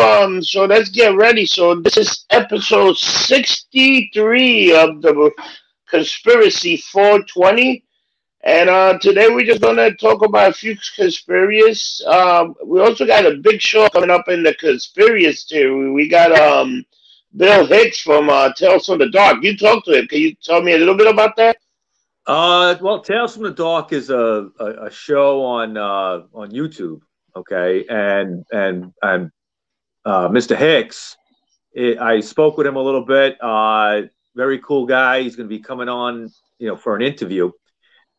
um so let's get ready. So this is episode 63 of the conspiracy 420. And uh today we're just gonna talk about a few conspiracies. Um we also got a big show coming up in the conspiracy theory. We got um Bill Hicks from uh Tales from the Dark. You talk to him. Can you tell me a little bit about that? Uh, well, Tales from the Dark is a, a, a show on uh, on YouTube. Okay, and and and uh, Mr. Hicks, it, I spoke with him a little bit. Uh, very cool guy. He's going to be coming on, you know, for an interview,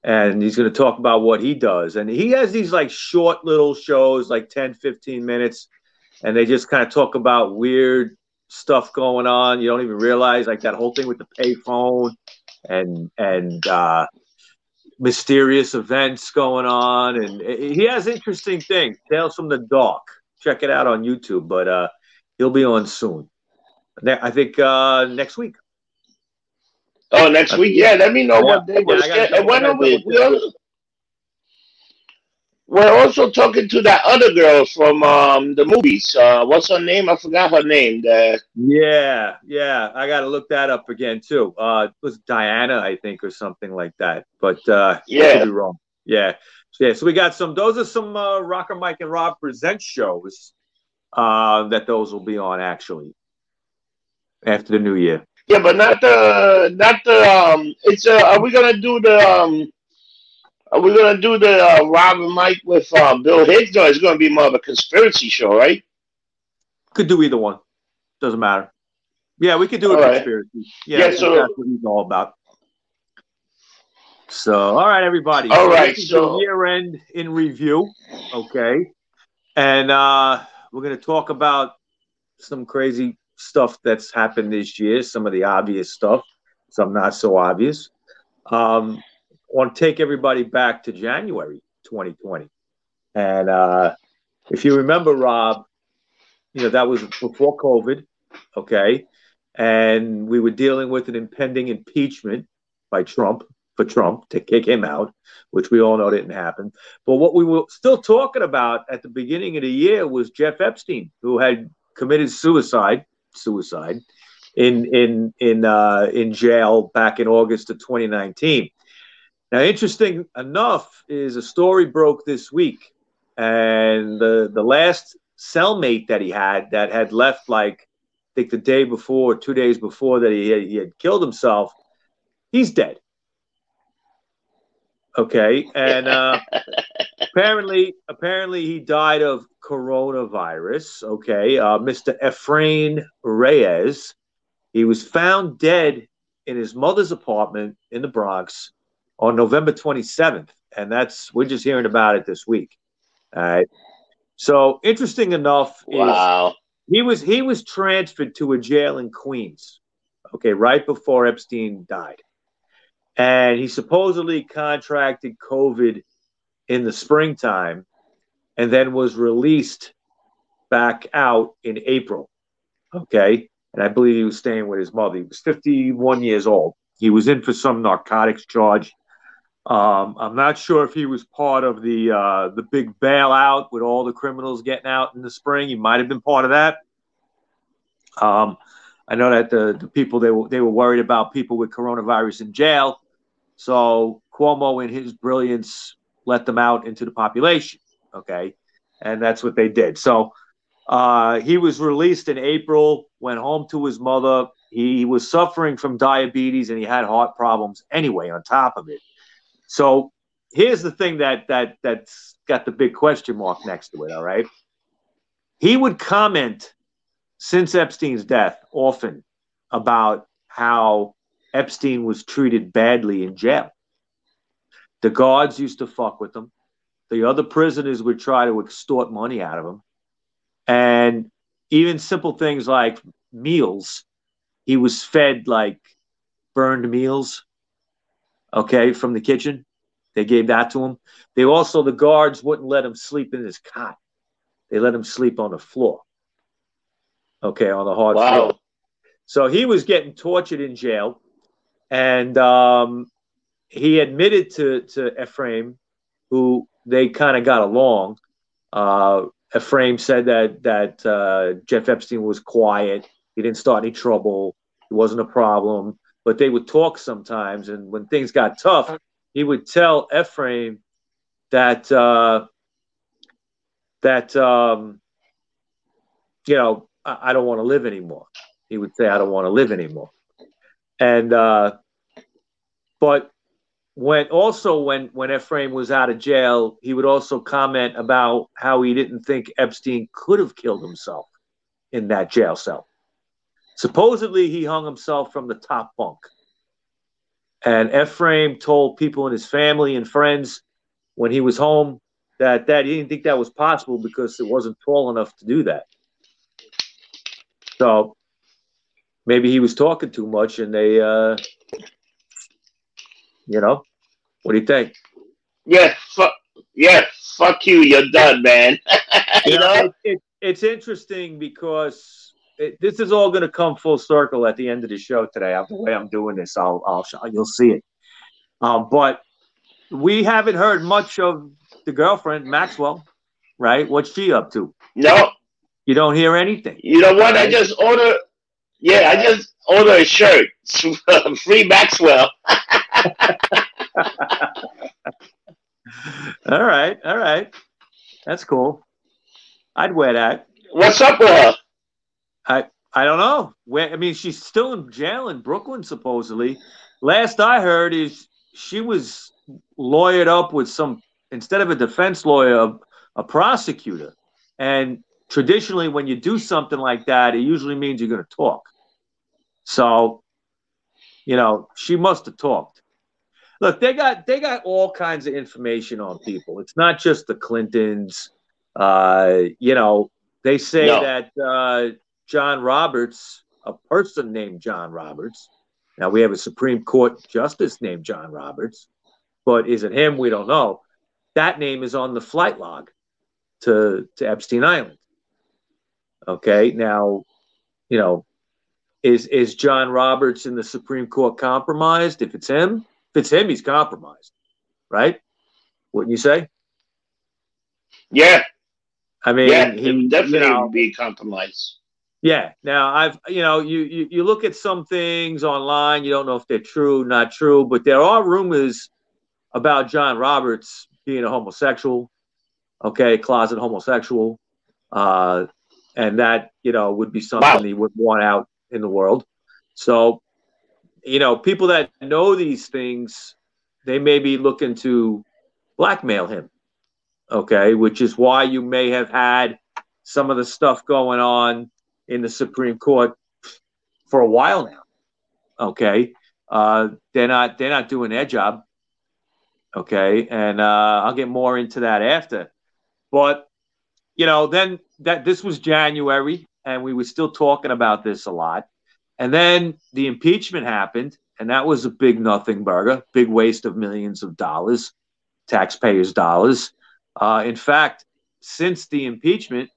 and he's going to talk about what he does. And he has these like short little shows, like 10, 15 minutes, and they just kind of talk about weird stuff going on. You don't even realize, like that whole thing with the payphone and and uh, mysterious events going on, and he has interesting things. Tales from the Dark. Check it out on YouTube, but uh, he'll be on soon. I think uh, next week. Oh, next week? Yeah, let me know yeah. what day we're yeah, And when are we? we also, we're also talking to that other girl from um, the movies. Uh, what's her name? I forgot her name. The... Yeah, yeah. I got to look that up again too. Uh, it was Diana, I think, or something like that. But uh, yeah, be wrong. Yeah, yeah. So we got some. Those are some uh, Rocker Mike and Rob present shows uh, that those will be on actually after the new year. Yeah, but not the not the um. It's uh. Are we gonna do the um? Are we gonna do the uh, Rob and Mike with uh, Bill Hicks? No, it's gonna be more of a conspiracy show, right? Could do either one. Doesn't matter. Yeah, we could do a all conspiracy. Yeah, yeah so that's what he's all about. So, all right, everybody. All right, so year end in review. Okay, and uh, we're gonna talk about some crazy stuff that's happened this year. Some of the obvious stuff, some not so obvious. Um, want to take everybody back to January 2020. And uh, if you remember, Rob, you know, that was before COVID, okay? And we were dealing with an impending impeachment by Trump for Trump to kick him out, which we all know didn't happen. But what we were still talking about at the beginning of the year was Jeff Epstein, who had committed suicide, suicide, in in in uh, in jail back in August of 2019. Now, interesting enough is a story broke this week, and the the last cellmate that he had that had left like I think the day before, two days before that he had, he had killed himself, he's dead. Okay, and uh, apparently, apparently he died of coronavirus. Okay, uh, Mr. Efrain Reyes, he was found dead in his mother's apartment in the Bronx on November 27th, and that's we're just hearing about it this week. All right. So interesting enough, wow. he was he was transferred to a jail in Queens, okay, right before Epstein died, and he supposedly contracted COVID in the springtime, and then was released back out in April. Okay, and I believe he was staying with his mother. He was 51 years old. He was in for some narcotics charge um, I'm not sure if he was part of the uh, the big bailout with all the criminals getting out in the spring. He might have been part of that. Um, I know that the, the people they were they were worried about people with coronavirus in jail, so Cuomo, in his brilliance, let them out into the population. Okay, and that's what they did. So uh, he was released in April, went home to his mother. He was suffering from diabetes and he had heart problems anyway. On top of it, so here's the thing that that that's got the big question mark next to it. All right, he would comment since Epstein's death often about how Epstein was treated badly in jail. The guards used to fuck with him. The other prisoners would try to extort money out of him. And even simple things like meals, he was fed like burned meals okay, from the kitchen. They gave that to him. They also, the guards wouldn't let him sleep in his cot. They let him sleep on the floor. Okay, on the hard wow. floor. So he was getting tortured in jail. And um, he admitted to, to Ephraim, who they kind of got along, uh, Ephraim said that that uh, Jeff Epstein was quiet. He didn't start any trouble. It wasn't a problem. But they would talk sometimes, and when things got tough, he would tell Ephraim that uh, that um, you know I, I don't want to live anymore. He would say, "I don't want to live anymore," and uh, but when also when when Ephraim was out of jail, he would also comment about how he didn't think Epstein could have killed himself in that jail cell. Supposedly, he hung himself from the top bunk. And Ephraim told people in his family and friends when he was home that that he didn't think that was possible because it wasn't tall enough to do that. So maybe he was talking too much, and they uh, you know, what do you think? Yeah, fuck. Yeah, fuck you. You're done, man. you, know? It, it, it's interesting because it, this is all going to come full circle at the end of the show today. The way I'm doing this, I'll, I'll, you'll see it. Um, but we haven't heard much of the girlfriend Maxwell, right? What's she up to? No, you don't hear anything. You know what? Right? I just order. Yeah, I just order a shirt. Free Maxwell. all right, all right. That's cool. I'd wear that. What's up with her? I I don't know. Where I mean, she's still in jail in Brooklyn, supposedly. Last I heard is she was lawyered up with some instead of a defense lawyer, a, a prosecutor. And traditionally, when you do something like that, it usually means you're going to talk. So, you know, she must have talked look, they got they got all kinds of information on people. It's not just the Clintons. Uh, you know, they say no. that uh, John Roberts, a person named John Roberts. Now we have a Supreme Court justice named John Roberts, but is it him? We don't know. That name is on the flight log to to Epstein Island. Okay, now, you know, is is John Roberts in the Supreme Court compromised? If it's him, if it's him, he's compromised, right? Wouldn't you say? Yeah. I mean, yeah, he definitely you know, be compromised. Yeah. Now I've you know you, you you look at some things online. You don't know if they're true, not true, but there are rumors about John Roberts being a homosexual. Okay, closet homosexual, uh, and that you know would be something wow. he would want out in the world. So you know, people that know these things, they may be looking to blackmail him. Okay, which is why you may have had some of the stuff going on in the Supreme Court for a while now. Okay, uh, they're not they're not doing their job. Okay, and uh, I'll get more into that after. But you know, then that this was January, and we were still talking about this a lot. And then the impeachment happened, and that was a big nothing burger, big waste of millions of dollars, taxpayers' dollars. Uh, in fact, since the impeachment,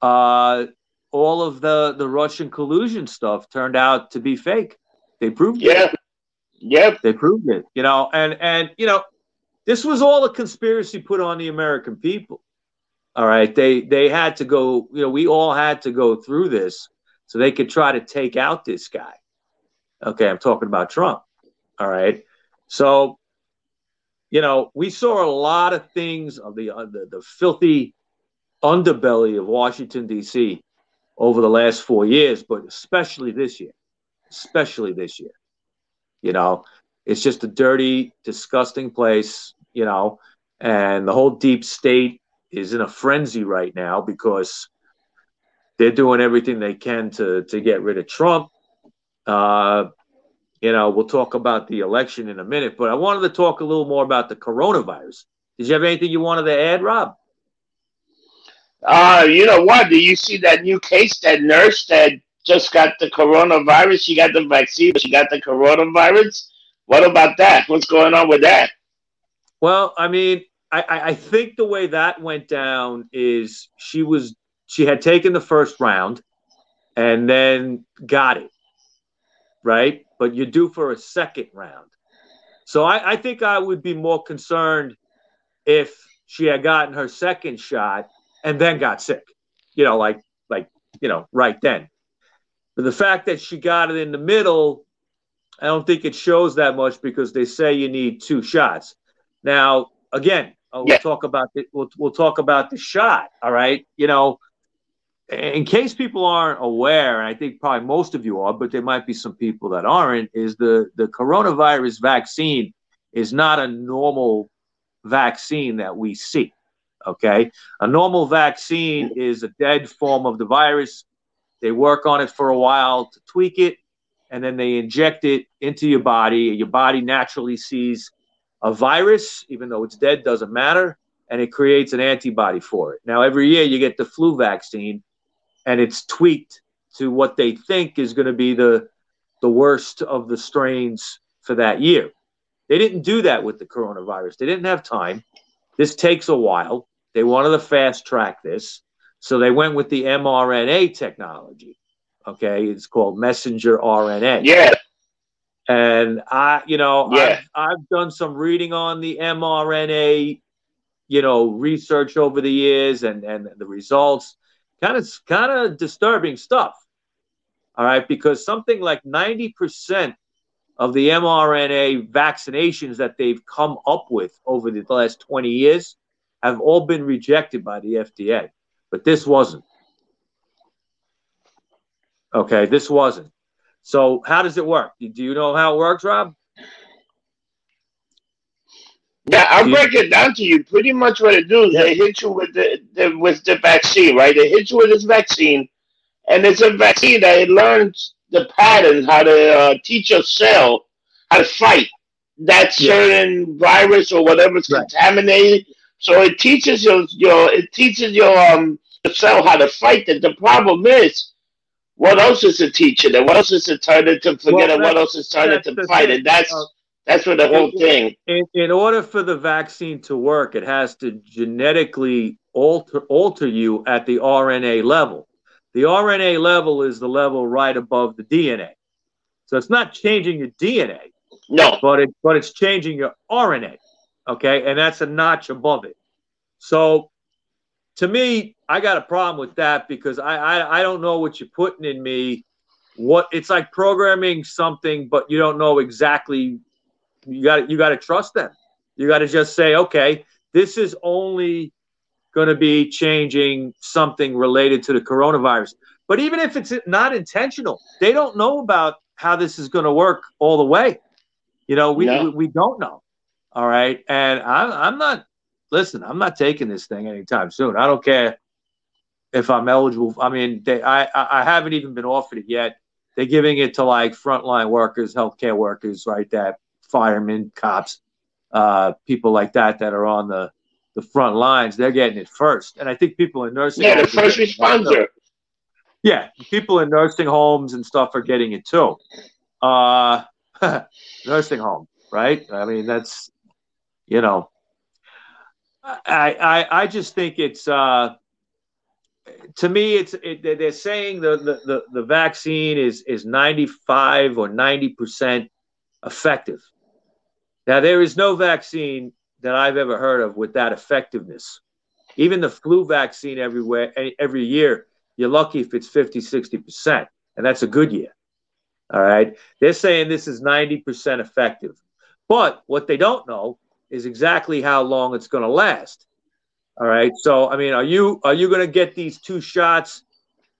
uh, all of the, the Russian collusion stuff turned out to be fake. They proved yeah. it. Yep. They proved it. You know, and and you know, this was all a conspiracy put on the American people. All right. They they had to go, you know, we all had to go through this so they could try to take out this guy. Okay, I'm talking about Trump. All right. So, you know, we saw a lot of things of the uh, the, the filthy underbelly of Washington D.C. over the last four years, but especially this year, especially this year. You know, it's just a dirty, disgusting place. You know, and the whole deep state is in a frenzy right now because they're doing everything they can to to get rid of Trump. Uh, you know, we'll talk about the election in a minute, but I wanted to talk a little more about the coronavirus. Did you have anything you wanted to add, Rob? Uh, you know what? Do you see that new case? That nurse that just got the coronavirus. She got the vaccine, but she got the coronavirus. What about that? What's going on with that? Well, I mean, I, I think the way that went down is she was she had taken the first round and then got it, right? But you're due for a second round. So I, I think I would be more concerned if she had gotten her second shot and then got sick. You know, like like you know, right then. But the fact that she got it in the middle, I don't think it shows that much because they say you need two shots. Now, again, uh, we'll yeah. talk about the, we'll we'll talk about the shot. All right, you know, in case people aren't aware, and I think probably most of you are, but there might be some people that aren't, is the the coronavirus vaccine is not a normal vaccine that we see. Okay, a normal vaccine is a dead form of the virus. They work on it for a while to tweak it, and then they inject it into your body. Your body naturally sees a virus, even though it's dead, doesn't matter, and it creates an antibody for it. Now, every year you get the flu vaccine, and it's tweaked to what they think is going to be the the worst of the strains for that year. They didn't do that with the coronavirus. They didn't have time. This takes a while. They wanted to fast track this. So they went with the mRNA technology. Okay. It's called messenger RNA. Yeah. And I, you know, yeah. I've, I've done some reading on the mRNA, you know, research over the years and, and the results. Kind of, kind of disturbing stuff. All right. Because something like 90% of the mRNA vaccinations that they've come up with over the last 20 years have all been rejected by the FDA. But this wasn't. Okay, this wasn't. So how does it work? Do you know how it works, Rob? Yeah, I'll break it down to you. Pretty much what it do is yeah. they hit you with the, the, with the vaccine, right? They hit you with this vaccine, and it's a vaccine that it learns the patterns, how to uh, teach your cell how to fight that certain yeah. virus or whatever's right. contaminated. So it teaches your your it teaches your um cell how to fight. That the problem is, what else is it teaching? And what else is it turning to forget? Well, and what else is turning to fight? Thing. And that's uh, that's what the whole in, thing. In, in order for the vaccine to work, it has to genetically alter alter you at the RNA level. The RNA level is the level right above the DNA. So it's not changing your DNA. No. But it but it's changing your RNA. Okay. And that's a notch above it. So to me, I got a problem with that because I, I I don't know what you're putting in me. What it's like programming something, but you don't know exactly you got you got to trust them. You got to just say, okay, this is only going to be changing something related to the coronavirus. But even if it's not intentional, they don't know about how this is going to work all the way. You know, we, we, we don't know. All right. And I'm, I'm not, listen, I'm not taking this thing anytime soon. I don't care if I'm eligible. I mean, they, I, I haven't even been offered it yet. They're giving it to like frontline workers, healthcare workers, right? That firemen, cops, uh, people like that that are on the the front lines, they're getting it first. And I think people in nursing yeah, the first responder. Yeah, people in nursing homes and stuff are getting it too. Uh, nursing home, right? I mean, that's you know, I I I just think it's uh, to me it's it, they're saying the, the the vaccine is is ninety five or ninety percent effective. Now there is no vaccine that I've ever heard of with that effectiveness. Even the flu vaccine everywhere every year, you're lucky if it's 50, 60%, and that's a good year. All right. They're saying this is 90% effective. But what they don't know is exactly how long it's going to last. All right. So I mean, are you are you going to get these two shots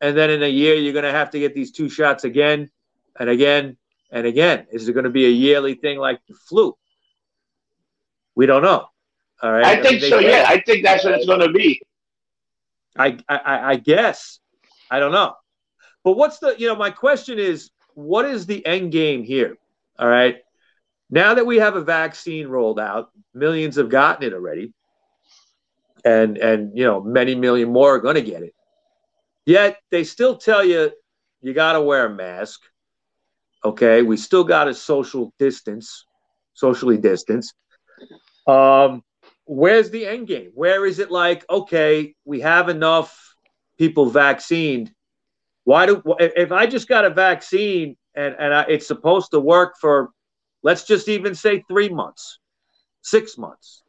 and then in a year you're going to have to get these two shots again and again and again? Is it going to be a yearly thing like the flu? We don't know. All right. I think I mean, so. Yeah, I think that's what it's going to be. I, I I guess. I don't know. But what's the you know my question is what is the end game here? All right. Now that we have a vaccine rolled out, millions have gotten it already, and and you know many million more are going to get it. Yet they still tell you you got to wear a mask. Okay, we still got to social distance, socially distance. Um, where's the end game? Where is it like, okay, we have enough people vaccinated. Why do if I just got a vaccine and and I, it's supposed to work for, let's just even say three months, six months.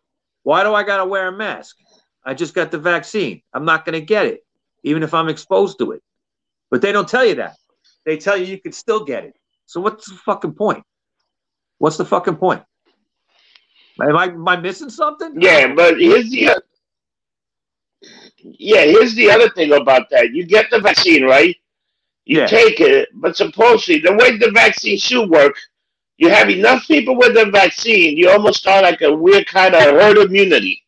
Why do I got to wear a mask? I just got the vaccine. I'm not going to get it, even if I'm exposed to it. But they don't tell you that. They tell you you can still get it. So what's the fucking point? What's the fucking point? Am I am I missing something? Yeah, but here's the yeah, here's the other thing about that. You get the vaccine, right? You Yeah. take it, but supposedly the way the vaccine should work, you have enough people with the vaccine, you almost start like a weird kind of herd immunity.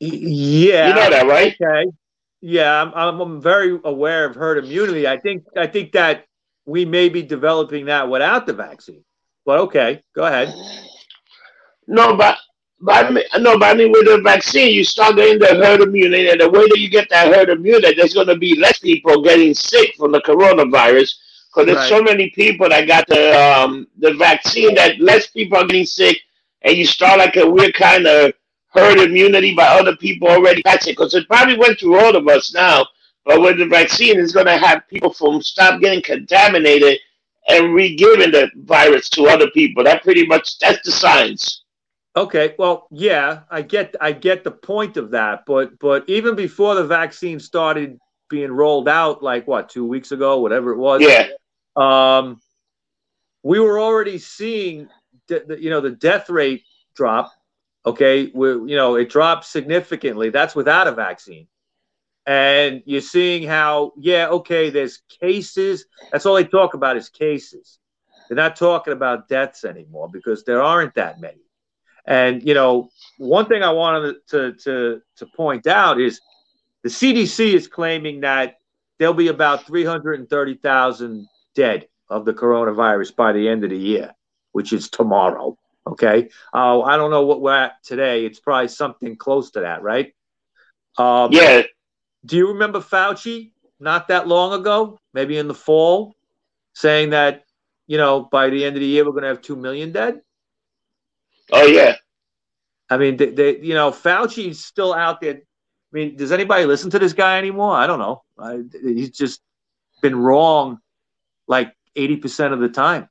Yeah. You know that, right? Okay. Yeah, I'm, I'm I'm very aware of herd immunity. I think I think that we may be developing that without the vaccine. But okay, go ahead. No, but but I mean, no, but I mean with the vaccine, you start getting the herd immunity, and the way that you get that herd immunity, there's going to be less people getting sick from the coronavirus because there's Right. so many people that got the um the vaccine that less people are getting sick, and you start like a weird kind of herd immunity by other people already catching it because it probably went through all of us now. But with the vaccine, it's going to have people from stop getting contaminated and re-giving the virus to other people. That pretty much that's the science. Okay, well, yeah, I get I get the point of that, but but even before the vaccine started being rolled out, like what two weeks ago, whatever it was, Yeah. Um, we were already seeing the, you know the death rate drop. Okay, we, you know it dropped significantly. That's without a vaccine, and you're seeing how yeah, okay, there's cases. That's all they talk about is cases. They're not talking about deaths anymore because there aren't that many. And you know, one thing I wanted to to to point out is the CDC is claiming that there'll be about 330,000 dead of the coronavirus by the end of the year, which is tomorrow. Okay. Uh, I don't know what we're at today. It's probably something close to that, right? Um, Yeah. Do you remember Fauci not that long ago, maybe in the fall, saying that, you know, by the end of the year, we're going to have 2 million dead? Oh yeah. I mean, they, they, you know, Fauci's still out there. I mean, does anybody listen to this guy anymore? I don't know. I, he's just been wrong like 80% of the time.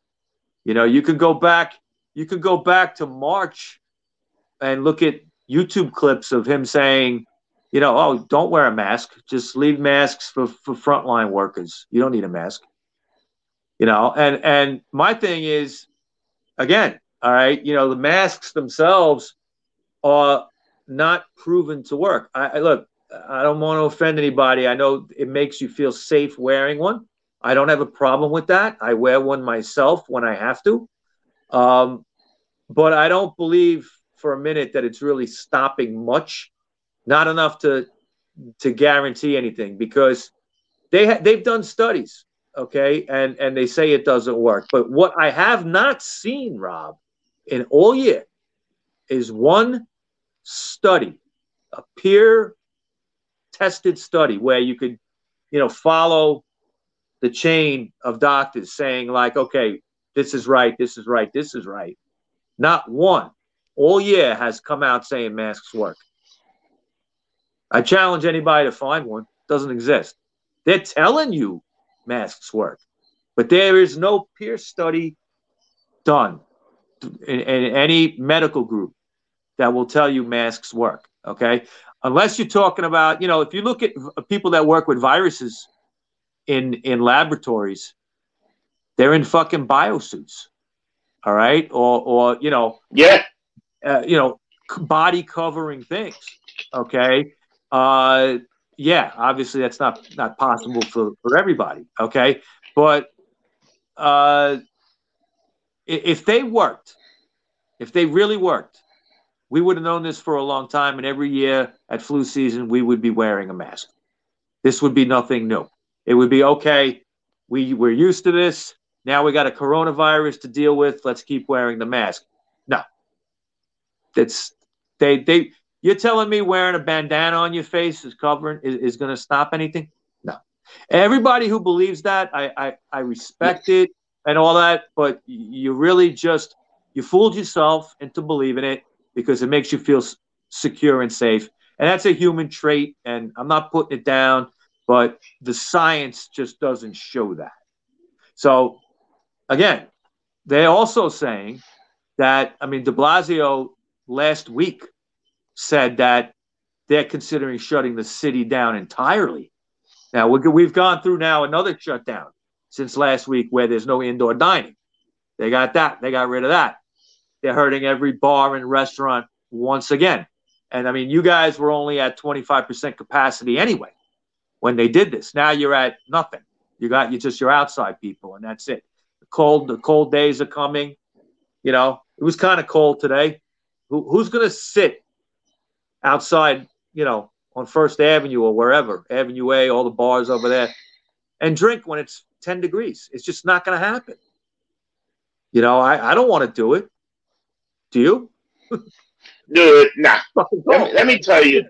You know, you could go back, you could go back to March and look at YouTube clips of him saying, you know, oh, don't wear a mask. Just leave masks for, for frontline workers. You don't need a mask. You know, and and my thing is, again, all right, you know, the masks themselves are not proven to work. I, I look, I don't want to offend anybody. I know it makes you feel safe wearing one. I don't have a problem with that. I wear one myself when I have to. Um, but I don't believe for a minute that it's really stopping much, not enough to to guarantee anything because they ha- they've done studies, okay, and and they say it doesn't work. But what I have not seen, Rob, in all year, is one study, a peer tested study where you could, you know, follow the chain of doctors saying like, okay, this is right, this is right, this is right. Not one all year has come out saying masks work. I challenge anybody to find one. Doesn't exist. They're telling you masks work, but there is no peer study done in, in any medical group that will tell you masks work. Okay, unless you're talking about, you know, if you look at people that work with viruses in in laboratories, they're in fucking biosuits. All right, or or you know, Yeah. uh, you know, body covering things. Okay. Uh, yeah, obviously that's not not possible for for everybody. Okay, but uh, if they worked, if they really worked, we would have known this for a long time. And every year at flu season, we would be wearing a mask. This would be nothing new. It would be okay. We we're used to this. Now we got a coronavirus to deal with. Let's keep wearing the mask. No, that's they they. You're telling me wearing a bandana on your face is covering is, is going to stop anything? No. Everybody who believes that, I, I I respect it and all that, but you really just you fooled yourself into believing it because it makes you feel secure and safe, and that's a human trait. And I'm not putting it down, but the science just doesn't show that. So, again, they're also saying that I mean, De Blasio last week said that they're considering shutting the city down entirely. Now we've gone through now another shutdown since last week where there's no indoor dining. They got that. They got rid of that. They're hurting every bar and restaurant once again. And I mean, you guys were only at 25% capacity anyway when they did this. Now you're at nothing. You got you just your outside people, and that's it. The cold, the cold days are coming. You know, it was kind of cold today. Who, who's going to sit outside? You know, on First Avenue or wherever, Avenue A, all the bars over there, and drink when it's 10 degrees. It's just not going to happen. You know, I, I don't want to do it. Do you? Dude, nah. Let me, let me tell you.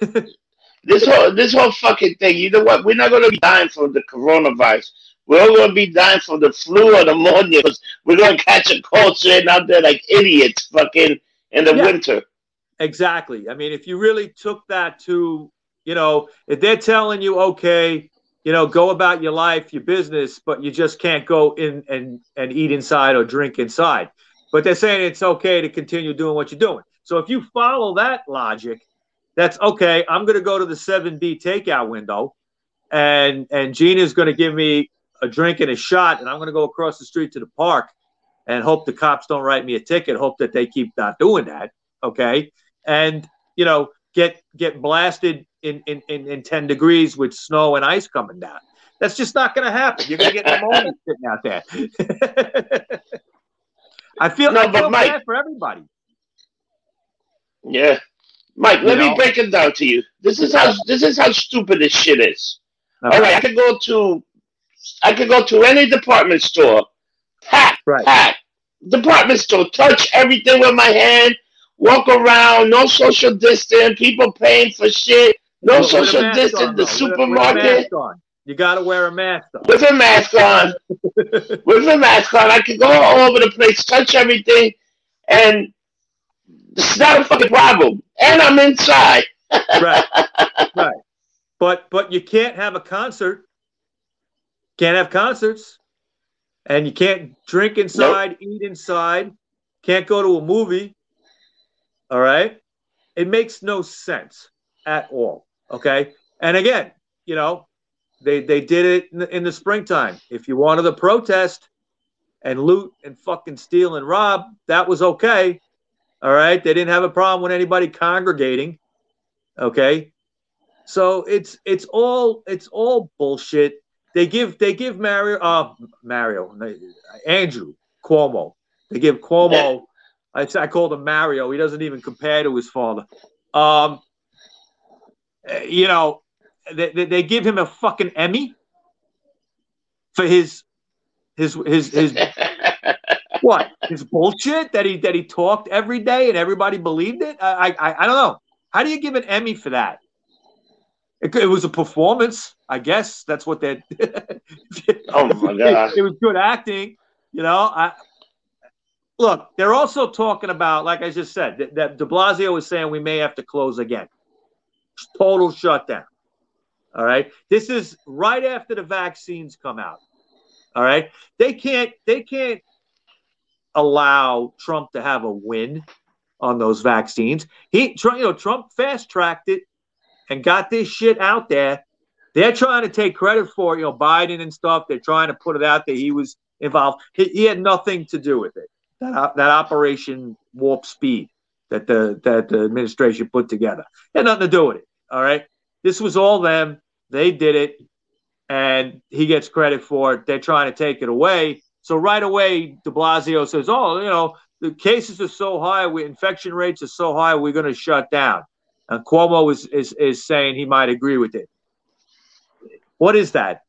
this whole this whole fucking thing, you know what? We're not gonna be dying from the coronavirus. We're all gonna be dying from the flu or the pneumonia because we're gonna catch a cold sitting out there like idiots fucking in the yeah. winter. Exactly. I mean, if you really took that to, you know, if they're telling you, okay, you know, go about your life, your business, but you just can't go in and, and eat inside or drink inside. But they're saying it's okay to continue doing what you're doing. So if you follow that logic, that's okay. I'm going to go to the 7B takeout window and and Gina's going to give me a drink and a shot and I'm going to go across the street to the park and hope the cops don't write me a ticket, hope that they keep not doing that, okay? And you know, get get blasted in, in, in, in 10 degrees with snow and ice coming down. That's just not going to happen. You're going to get pneumonia sitting out there. I feel, no, I feel Mike, bad for everybody. Yeah. Mike, you let know? me break it down to you. This is how this is how stupid this shit is. All right, I could go to I could go to any department store, pack, right. pack, department store, touch everything with my hand, walk around, no social distance, people paying for shit, no social distance, on, the supermarket. You got to wear a mask on. With a mask on. with a mask on. I can go all over the place, touch everything, and it's not a fucking problem. And I'm inside. right. Right. But but you can't have a concert. Can't have concerts. And you can't drink inside, nope. eat inside, can't go to a movie. All right. It makes no sense at all. Okay. And again, you know, they they did it in the, in the springtime. If you wanted to protest and loot and fucking steal and rob, that was okay. All right. They didn't have a problem with anybody congregating. Okay. So it's it's all it's all bullshit. They give they give Mario uh Mario Andrew Cuomo. They give Cuomo I, I called him Mario. He doesn't even compare to his father. Um, you know, they, they give him a fucking Emmy for his his his his what his bullshit that he that he talked every day and everybody believed it. I I I don't know. How do you give an Emmy for that? It, it was a performance, I guess. That's what they. oh my god! It, it was good acting. You know, I look, they're also talking about, like I just said, that, that de Blasio was saying we may have to close again. Total shutdown. All right. This is right after the vaccines come out. All right. They can't they can't allow Trump to have a win on those vaccines. He you know, Trump fast tracked it and got this shit out there. They're trying to take credit for it, you know Biden and stuff. They're trying to put it out there. He was involved. He, he had nothing to do with it that uh, that Operation Warp Speed that the that the administration put together. Had nothing to do with it. All right, this was all them. They did it, and he gets credit for it. They're trying to take it away. So right away, De Blasio says, "Oh, you know, the cases are so high, we, infection rates are so high, we're going to shut down." And Cuomo is, is is saying he might agree with it. What is that?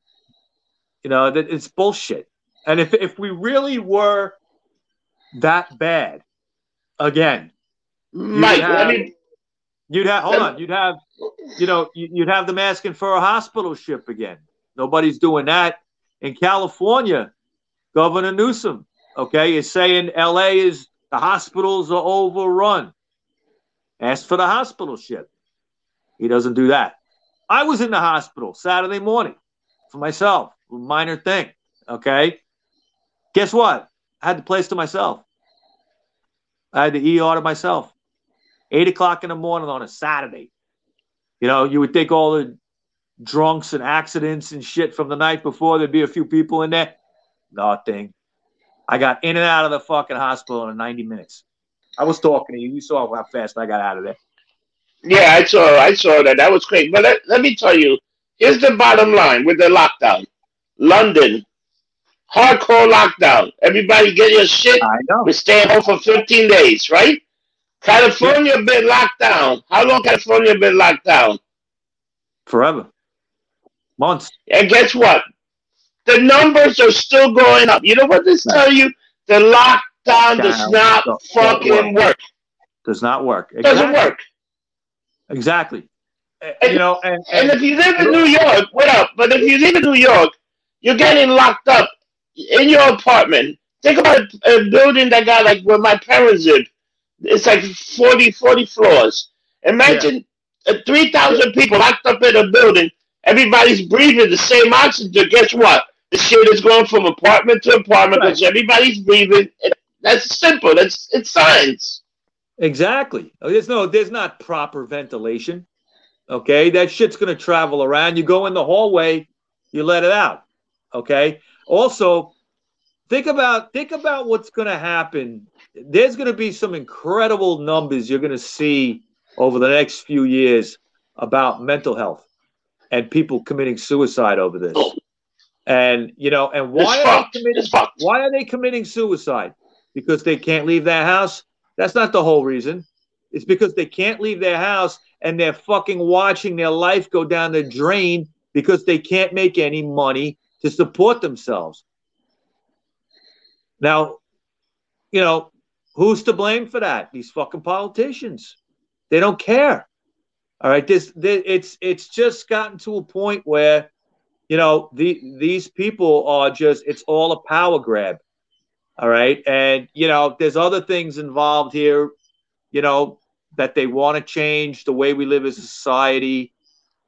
You know, that it's bullshit. And if if we really were that bad again. Mike, have, I mean, you'd have hold um, on, you'd have you know, you'd have them asking for a hospital ship again. Nobody's doing that. In California, Governor Newsom, okay, is saying LA is the hospitals are overrun. Ask for the hospital ship. He doesn't do that. I was in the hospital Saturday morning for myself, minor thing. Okay. Guess what? I had the place to myself. I had the ER to myself. eight o'clock in the morning on a Saturday. You know, you would think all the drunks and accidents and shit from the night before there'd be a few people in there. Nothing. I got in and out of the fucking hospital in 90 minutes. I was talking to you. You saw how fast I got out of there. Yeah, I saw. I saw that. That was great. But let, let me tell you, here's the bottom line with the lockdown. London, hardcore lockdown. Everybody get your shit. I know. We're staying home for 15 days, right? California been locked down. How long California been locked down? Forever. Months. And guess what? The numbers are still going up. You know what this Right. tell you? The lockdown does not Don't- don't fucking work. work. Does not work. Doesn't Exactly. work. Exactly. Uh, And- you know, and, And and if you live in New York, what up? But if you live in New York, you're getting locked up in your apartment. Think about a, building that got like where my parents lived. It's like 40, 40 floors. Imagine uh, 3,000 people locked up in a building. Everybody's breathing the same oxygen. Guess what? The shit is going from apartment to apartment Right. because everybody's breathing. It, that's simple. That's it's science. Exactly. Oh, There's no, there's not proper ventilation. Okay, that shit's gonna travel around. You go in the hallway, you let it out. Okay. Also, think about think about what's gonna happen. There's gonna be some incredible numbers you're gonna see over the next few years about mental health and people committing suicide over this. Oh, And you know, and why It's are fucked. they committing why are they committing suicide? Because they can't leave their house? That's not the whole reason. It's because they can't leave their house and they're fucking watching their life go down the drain because they can't make any money to support themselves. Now, you know, who's to blame for that? These fucking politicians. They don't care. All right, this, this it's it's just gotten to a point where you know the these people are just it's all a power grab all right? And you know there's other things involved here you know that they want to change the way we live as a society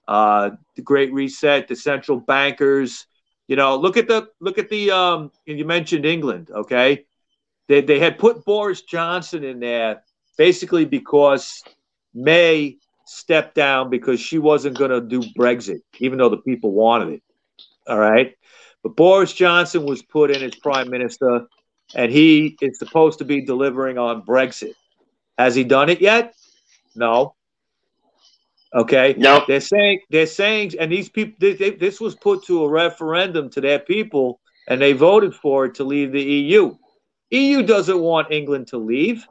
uh the great reset the central bankers you know look at the look at the um you mentioned england okay? They, they had put boris johnson in there basically because may stepped down because she wasn't going to do brexit even though the people wanted it all right. But Boris Johnson was put in as prime minister, and he is supposed to be delivering on Brexit. Has he done it yet? No. Okay. No. They're saying they're saying, and these people, they, they, this was put to a referendum to their people, and they voted for it to leave the EU. EU doesn't want England to leave.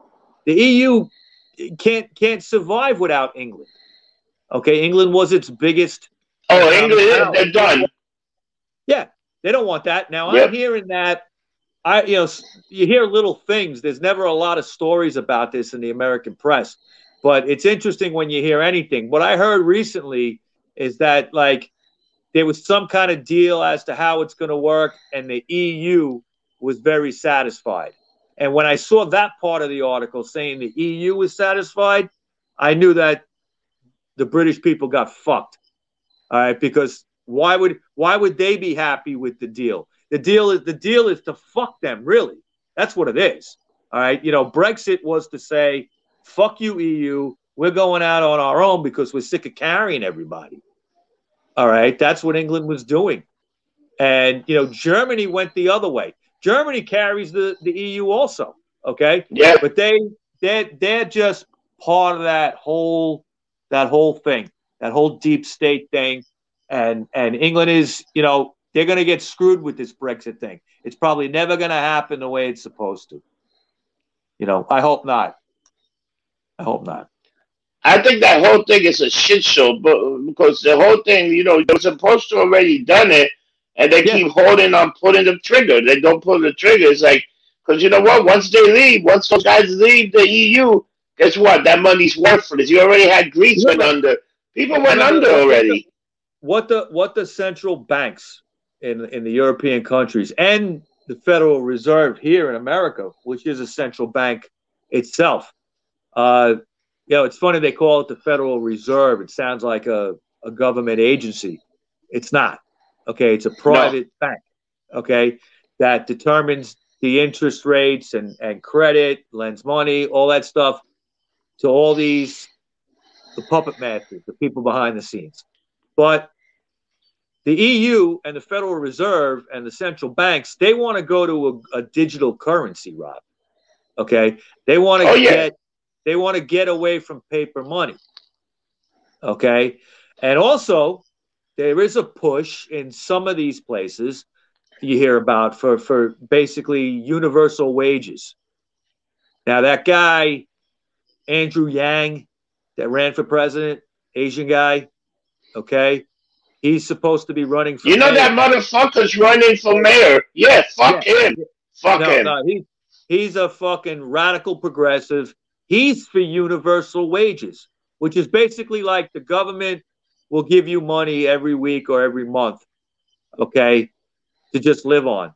The EU can't can't survive without England. Okay, England was its biggest Oh, um, England, they're done. yeah, they don't want that. Now Yep. I'm hearing that. I you know you hear little things. There's never a lot of stories about this in the American press, but it's interesting when you hear anything. What I heard recently is that like there was some kind of deal as to how it's going to work, and the EU was very satisfied. And when I saw that part of the article saying the EU was satisfied, I knew that the British people got fucked. All right, because why would why would they be happy with the deal? The deal is the deal is to fuck them, really. That's what it is. All right, you know, Brexit was to say, fuck you, EU. We're going out on our own because we're sick of carrying everybody. All right, that's what England was doing. And you know, Germany went the other way. Germany carries the, the EU also. Okay? Yeah. but they they they're just part of that whole that whole thing that whole deep state thing. And and england is you know they're going to get screwed with this brexit thing. It's probably never going to happen the way it's supposed to. You know i hope not. I hope not. I think that whole thing is a shit show, but because the whole thing, you know, they're supposed to already done it, and they Yeah. keep holding on pulling the trigger. They don't pull the trigger. It's like because you know what? Once they leave, once those guys leave the EU, guess what? That money's worthless. You already had Greece went Remember- under. People went under already. what the what the central banks in in the European countries and the Federal Reserve here in America, which is a central bank itself. Uh, you know, it's funny they call it the Federal Reserve. It sounds like a, a government agency. It's not. Okay, it's a private bank. Okay, that determines the interest rates and and credit, lends money, all that stuff. to all these the puppet masters, the people behind the scenes. But the EU and the Federal Reserve and the central banks, they want to go to a, a digital currency, Rob. Okay, they want to oh, yeah. get they want to get away from paper money. Okay, and also there is a push in some of these places you hear about for for basically universal wages. Now that guy Andrew Yang that ran for president, Asian guy, okay, he's supposed to be running for. You know mayor. that motherfucker's running for mayor. Yeah, fuck yeah. him. Fuck no, him. No, he, he's a fucking radical progressive. He's for universal wages, which is basically like the government will give you money every week or every month, okay, to just live on.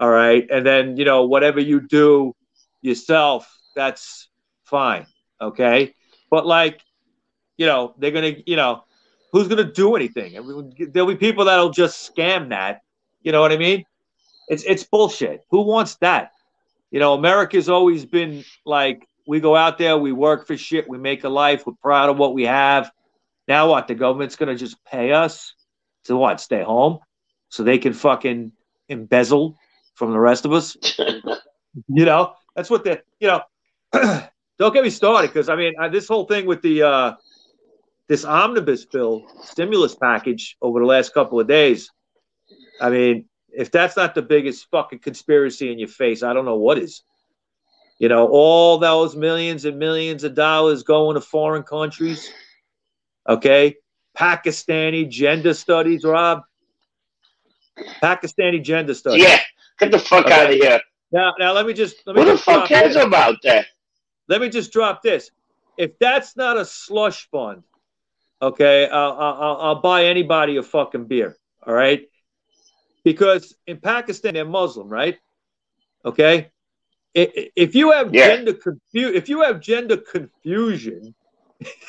All right. And then, you know, whatever you do yourself, that's fine. Okay. But like, you know, they're going to, you know, who's going to do anything? There'll be people that'll just scam that. You know what I mean? It's, it's bullshit. Who wants that? You know, America's always been like, we go out there, we work for shit, we make a life, we're proud of what we have. Now what? The government's going to just pay us to what? Stay home so they can fucking embezzle from the rest of us? you know, that's what the, you know, don't get me started because I mean, I, this whole thing with the, uh, this omnibus bill stimulus package over the last couple of days. I mean, if that's not the biggest fucking conspiracy in your face, I don't know what is. You know, all those millions and millions of dollars going to foreign countries. Okay. Pakistani gender studies, Rob. Pakistani gender studies. Yeah. Get the fuck okay. out of here. Now, now let me just. Let me Who the fuck cares this. about that? Let me just drop this. If that's not a slush fund, okay, I'll, I'll, I'll buy anybody a fucking beer. All right. Because in Pakistan, they're Muslim, right? Okay. If you have yeah. gender confu- if you have gender confusion,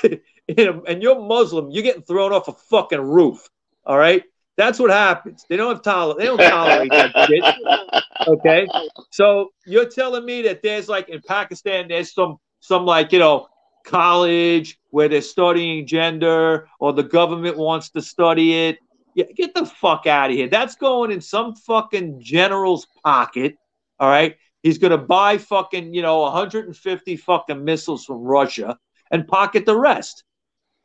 and you're Muslim, you're getting thrown off a fucking roof. All right, that's what happens. They don't have toler- They don't tolerate that shit. Okay, so you're telling me that there's like in Pakistan, there's some some like you know college where they're studying gender, or the government wants to study it. Yeah, get the fuck out of here. That's going in some fucking general's pocket. All right. He's going to buy fucking, you know, 150 fucking missiles from Russia and pocket the rest.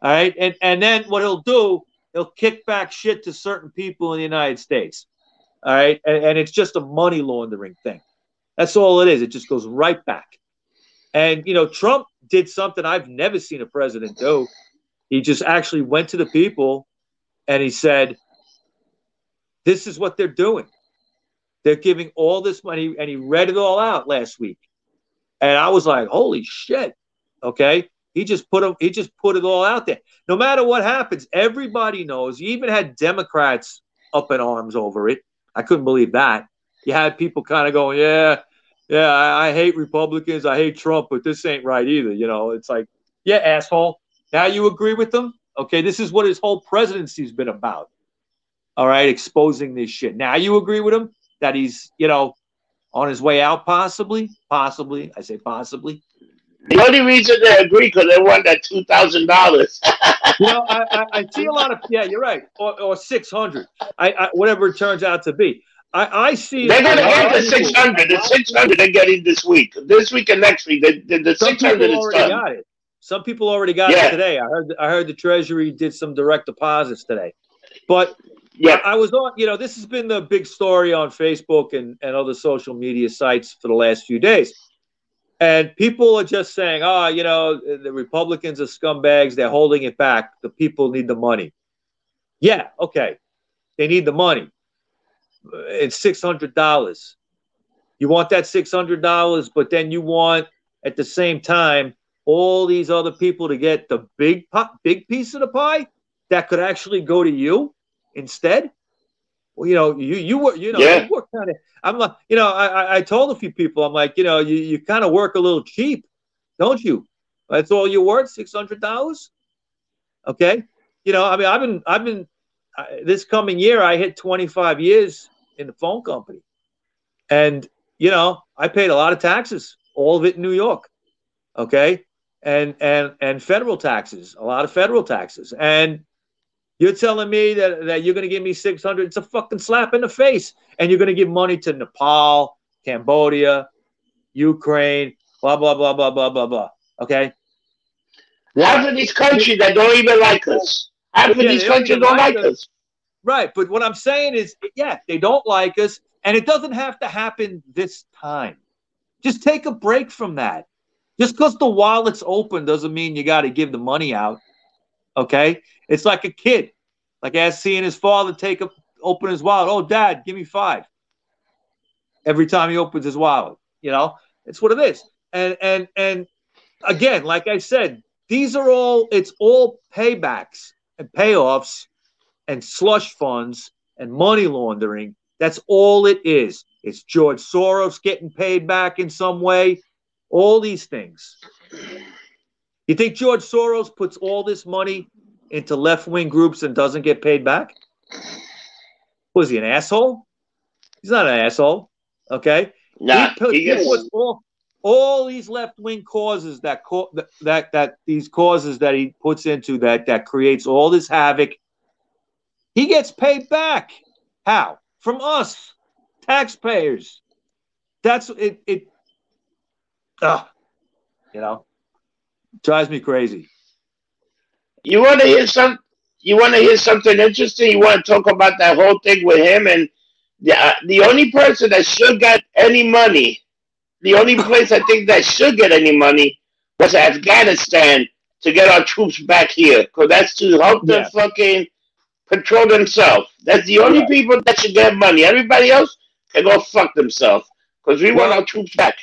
All right. And and then what he'll do, he'll kick back shit to certain people in the United States. All right. And, and it's just a money laundering thing. That's all it is. It just goes right back. And, you know, Trump did something I've never seen a president do. He just actually went to the people and he said, This is what they're doing. They're giving all this money. And he read it all out last week. And I was like, Holy shit. Okay. He just put them, he just put it all out there. No matter what happens, everybody knows. You even had Democrats up in arms over it. I couldn't believe that. You had people kind of going, yeah, yeah, I, I, hate Republicans, I hate Trump, but this ain't right either. You know, it's like, yeah, asshole. Now you agree with them? Okay, this is what his whole presidency's been about. All right, exposing this shit. Now you agree with him that he's, you know, on his way out, possibly, possibly. I say possibly. The only reason they agree because they want that two thousand dollars. you know, I, I, I, see a lot of yeah, you're right, or, or six hundred, I, I, whatever it turns out to be. I, I see. They're going to get the six hundred. The six hundred they're getting this week, this week and next week. The, the, the six hundred is done. Got it. Some people already got yeah. it today. I heard. I heard the Treasury did some direct deposits today, but yeah, I was on. You know, this has been the big story on Facebook and and other social media sites for the last few days and people are just saying, oh, you know, the Republicans are scumbags. They're holding it back. The people need the money. Yeah, okay. They need the money. It's $600. You want that $600, but then you want at the same time all these other people to get the big big piece of the pie that could actually go to you instead you know, you you work, you know, yeah. you work kind of. I'm like, you know, I I told a few people, I'm like, you know, you you kind of work a little cheap, don't you? That's all you're worth, six hundred dollars. Okay, you know, I mean, I've been I've been uh, this coming year, I hit 25 years in the phone company, and you know, I paid a lot of taxes, all of it in New York. Okay, and and and federal taxes, a lot of federal taxes. And you're telling me that, that you're going to give me 600? It's a fucking slap in the face. And you're going to give money to Nepal, Cambodia, Ukraine, blah blah blah blah blah blah blah. Okay. Half of these countries that don't even like us. Half of these countries don't like us. us. Right, but what I'm saying is, yeah, they don't like us, and it doesn't have to happen this time. Just take a break from that. Just because the wallet's open doesn't mean you got to give the money out. Okay, it's like a kid, like as seeing his father take a open his wallet. Oh, Dad, give me five. Every time he opens his wallet, you know, it's what it is. And and and again, like I said, these are all it's all paybacks and payoffs and slush funds and money laundering. That's all it is. It's George Soros getting paid back in some way all these things. You think George Soros puts all this money into left wing groups and doesn't get paid back? Was he an asshole? He's not an asshole. Okay. Nah, he, put, he he puts all, all these left wing causes that, co- that that these causes that he puts into that that creates all this havoc. He gets paid back. How? From us, taxpayers. That's it. It Ugh, you know, drives me crazy. You want to hear some? You want to hear something interesting? You want to talk about that whole thing with him and the uh, the only person that should get any money, the only place I think that should get any money was Afghanistan to get our troops back here because that's to help them yeah. fucking control themselves. That's the only people that should get money. Everybody else can go fuck themselves because we well, want our troops back.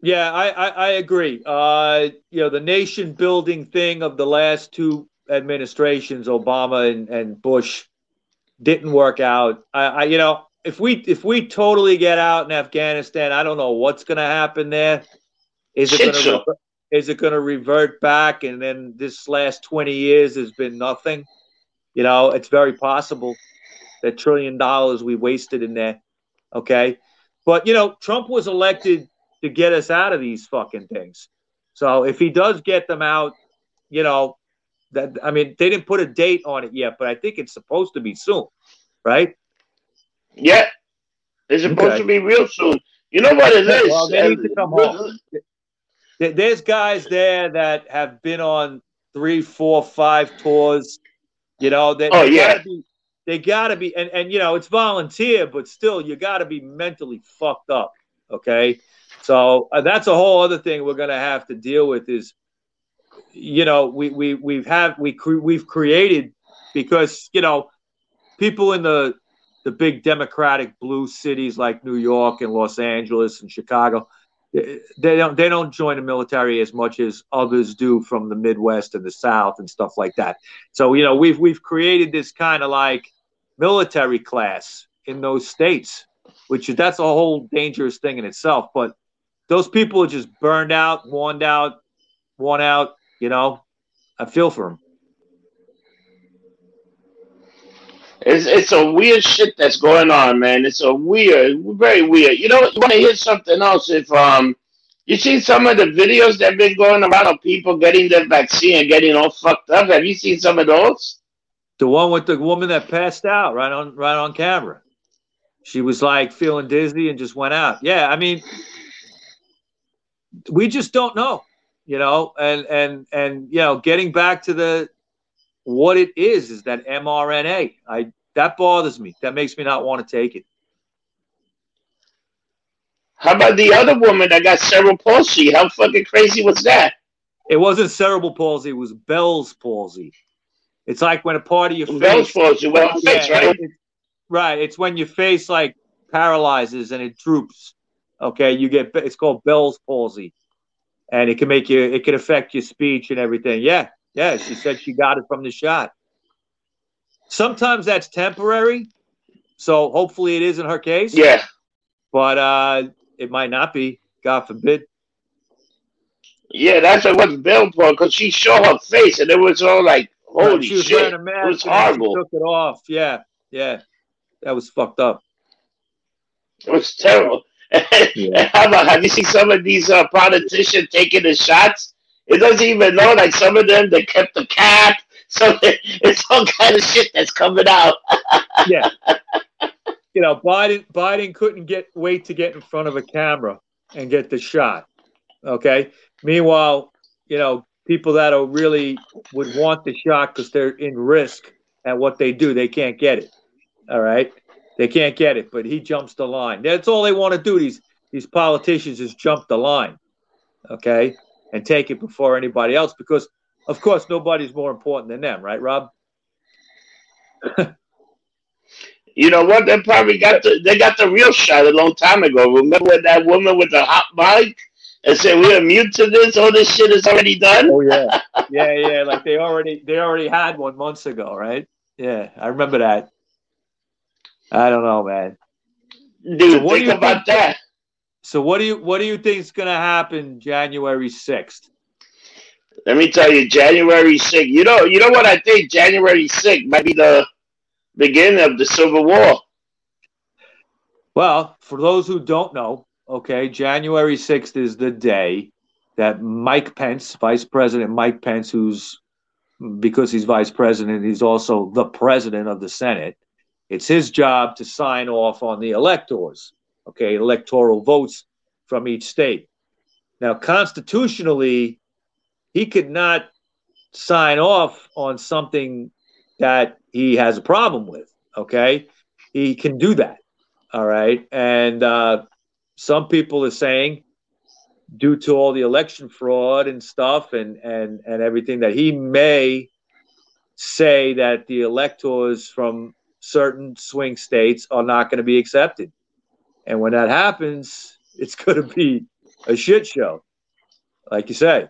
Yeah, I, I, I agree. Uh, you know, the nation building thing of the last two administrations, Obama and, and Bush, didn't work out. I, I, you know, if we if we totally get out in Afghanistan, I don't know what's going to happen there. Is it going to is it going to revert back? And then this last twenty years has been nothing. You know, it's very possible that trillion dollars we wasted in there. Okay, but you know, Trump was elected to get us out of these fucking things. So if he does get them out, you know, that I mean, they didn't put a date on it yet, but I think it's supposed to be soon, right? Yeah, it's supposed okay. to be real soon. You know what it is? Well, they need to come home. There's guys there that have been on three, four, five tours. You know, they, oh, they yeah. gotta be, they gotta be, and and you know, it's volunteer, but still, you gotta be mentally fucked up. Okay, so uh, that's a whole other thing we're going to have to deal with. Is you know we we we've have we cre- we've created because you know people in the the big democratic blue cities like New York and Los Angeles and Chicago they don't they don't join the military as much as others do from the Midwest and the South and stuff like that. So you know we've we've created this kind of like military class in those states, which that's a whole dangerous thing in itself. But those people are just burned out, worn out, worn out. You know, I feel for them. It's it's a weird shit that's going on, man. It's a weird, very weird. You know, you want to hear something else? If um, you see some of the videos that have been going around of people getting the vaccine and getting all fucked up. Have you seen some of those? The one with the woman that passed out right on right on camera. She was like feeling dizzy and just went out. Yeah, I mean, we just don't know, you know, and and and you know, getting back to the what it is is that mRNA. I that bothers me. That makes me not want to take it. How about the other woman that got cerebral palsy? How fucking crazy was that? It wasn't cerebral palsy. It was Bell's palsy. It's like when a part of your face. Bell's palsy. Well, yeah, face, right? It, right. It's when your face like paralyzes and it droops. Okay, you get it's called Bell's palsy, and it can make you it can affect your speech and everything. Yeah, yeah. She said she got it from the shot. Sometimes that's temporary, so hopefully it is in her case. Yeah, but uh, it might not be. God forbid. Yeah, that's what was Bell for because she showed her face and it was all like, holy she was shit! Wearing a mask it was horrible. took it off. Yeah, yeah, that was fucked up. It was terrible yeah. Have you seen some of these uh, politicians taking the shots It doesn't even know. Like some of them, they kept the cap. So it's all kind of shit that's coming out. yeah. You know, Biden Biden couldn't get wait to get in front of a camera and get the shot. Okay. Meanwhile, you know, people that are really would want the shot because they're in risk at what they do, they can't get it. All right. They can't get it, but he jumps the line. That's all they want to do. These these politicians is jump the line. Okay. And take it before anybody else because of course, nobody's more important than them, right, Rob? you know what? They probably got the they got the real shot a long time ago. Remember that woman with the hot mic and said we're immune to this? All this shit is already done. Oh yeah, yeah, yeah. Like they already they already had one months ago, right? Yeah, I remember that. I don't know, man. Dude, so think about think, that. So what do you what do you think is going to happen January sixth? Let me tell you, January 6th. You know, you know what I think? January 6th might be the beginning of the Civil War. Well, for those who don't know, okay, January 6th is the day that Mike Pence, Vice President Mike Pence, who's because he's vice president, he's also the president of the Senate. It's his job to sign off on the electors, okay, electoral votes from each state. Now, constitutionally, he could not sign off on something that he has a problem with. Okay, he can do that. All right, and uh, some people are saying, due to all the election fraud and stuff, and and and everything, that he may say that the electors from certain swing states are not going to be accepted, and when that happens, it's going to be a shit show, like you say.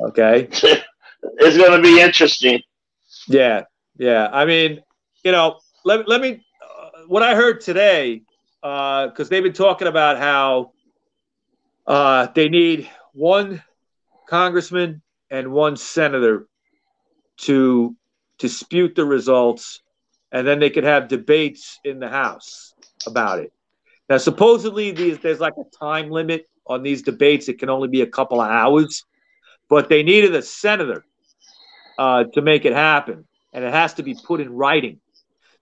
Okay. it's going to be interesting. Yeah. Yeah. I mean, you know, let, let me, uh, what I heard today, because uh, they've been talking about how uh, they need one congressman and one senator to dispute the results, and then they could have debates in the House about it. Now, supposedly, these, there's like a time limit on these debates. It can only be a couple of hours but they needed a senator uh, to make it happen, and it has to be put in writing.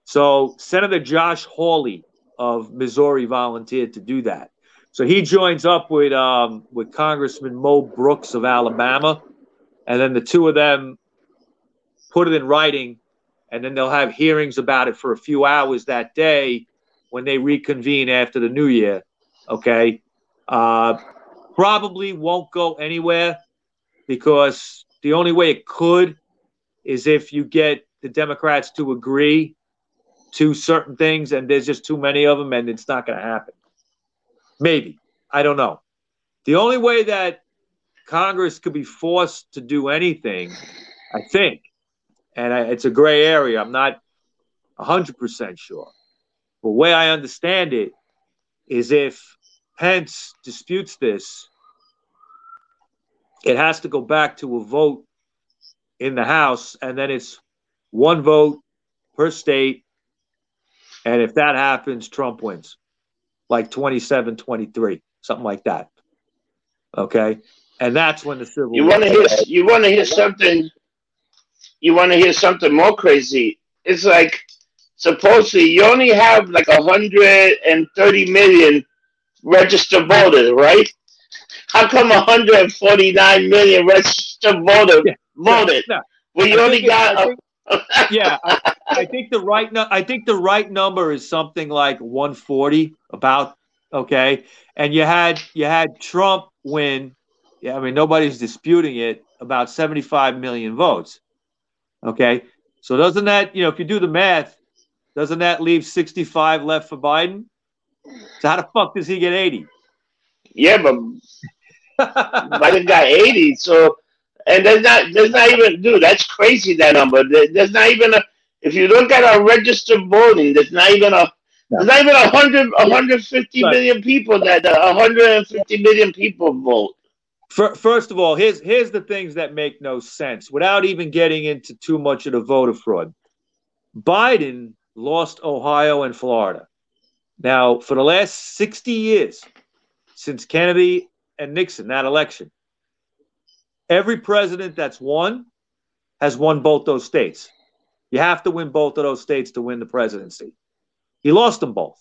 So Senator Josh Hawley of Missouri volunteered to do that. So he joins up with um, with Congressman Mo Brooks of Alabama, and then the two of them put it in writing, and then they'll have hearings about it for a few hours that day when they reconvene after the new year. Okay, uh, probably won't go anywhere because the only way it could is if you get the Democrats to agree to certain things, and there's just too many of them, and it's not going to happen. Maybe. I don't know. The only way that Congress could be forced to do anything, I think, and I, it's a gray area, I'm not 100% sure. But the way I understand it is if Pence disputes this it has to go back to a vote in the House, and then it's one vote per state. And if that happens, Trump wins like 27 23, something like that. Okay. And that's when the civil you want to hear you want to hear something you want to hear something more crazy it's like supposedly you only have like 130 million registered voters right how come 149 million registered voters yeah, voted? Yeah, well, you I only got. think, yeah, I, I, think the right. No, I think the right number is something like 140. About okay, and you had you had Trump win. Yeah, I mean nobody's disputing it. About 75 million votes. Okay, so doesn't that you know if you do the math, doesn't that leave 65 left for Biden? So how the fuck does he get 80? Yeah, but Biden got 80. So, and there's not, there's not even, dude, that's crazy, that number. There's not even a, if you look at our registered voting, there's not even a, there's not even a hundred, 150 right. million people that, uh, 150 million people vote. First of all, here's here's the things that make no sense. Without even getting into too much of the voter fraud, Biden lost Ohio and Florida. Now, for the last 60 years, since Kennedy and Nixon, that election. Every president that's won has won both those states. You have to win both of those states to win the presidency. He lost them both.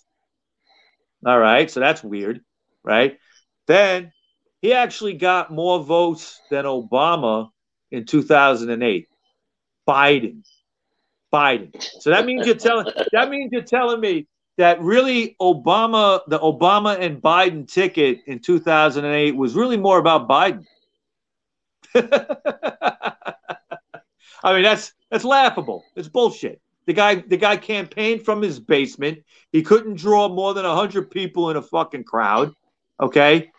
All right, so that's weird, right? Then he actually got more votes than Obama in 2008. Biden. Biden. So that means you're telling that means you're telling me that really Obama, the Obama and Biden ticket in 2008 was really more about Biden. I mean, that's that's laughable. It's bullshit. The guy the guy campaigned from his basement. He couldn't draw more than 100 people in a fucking crowd, okay?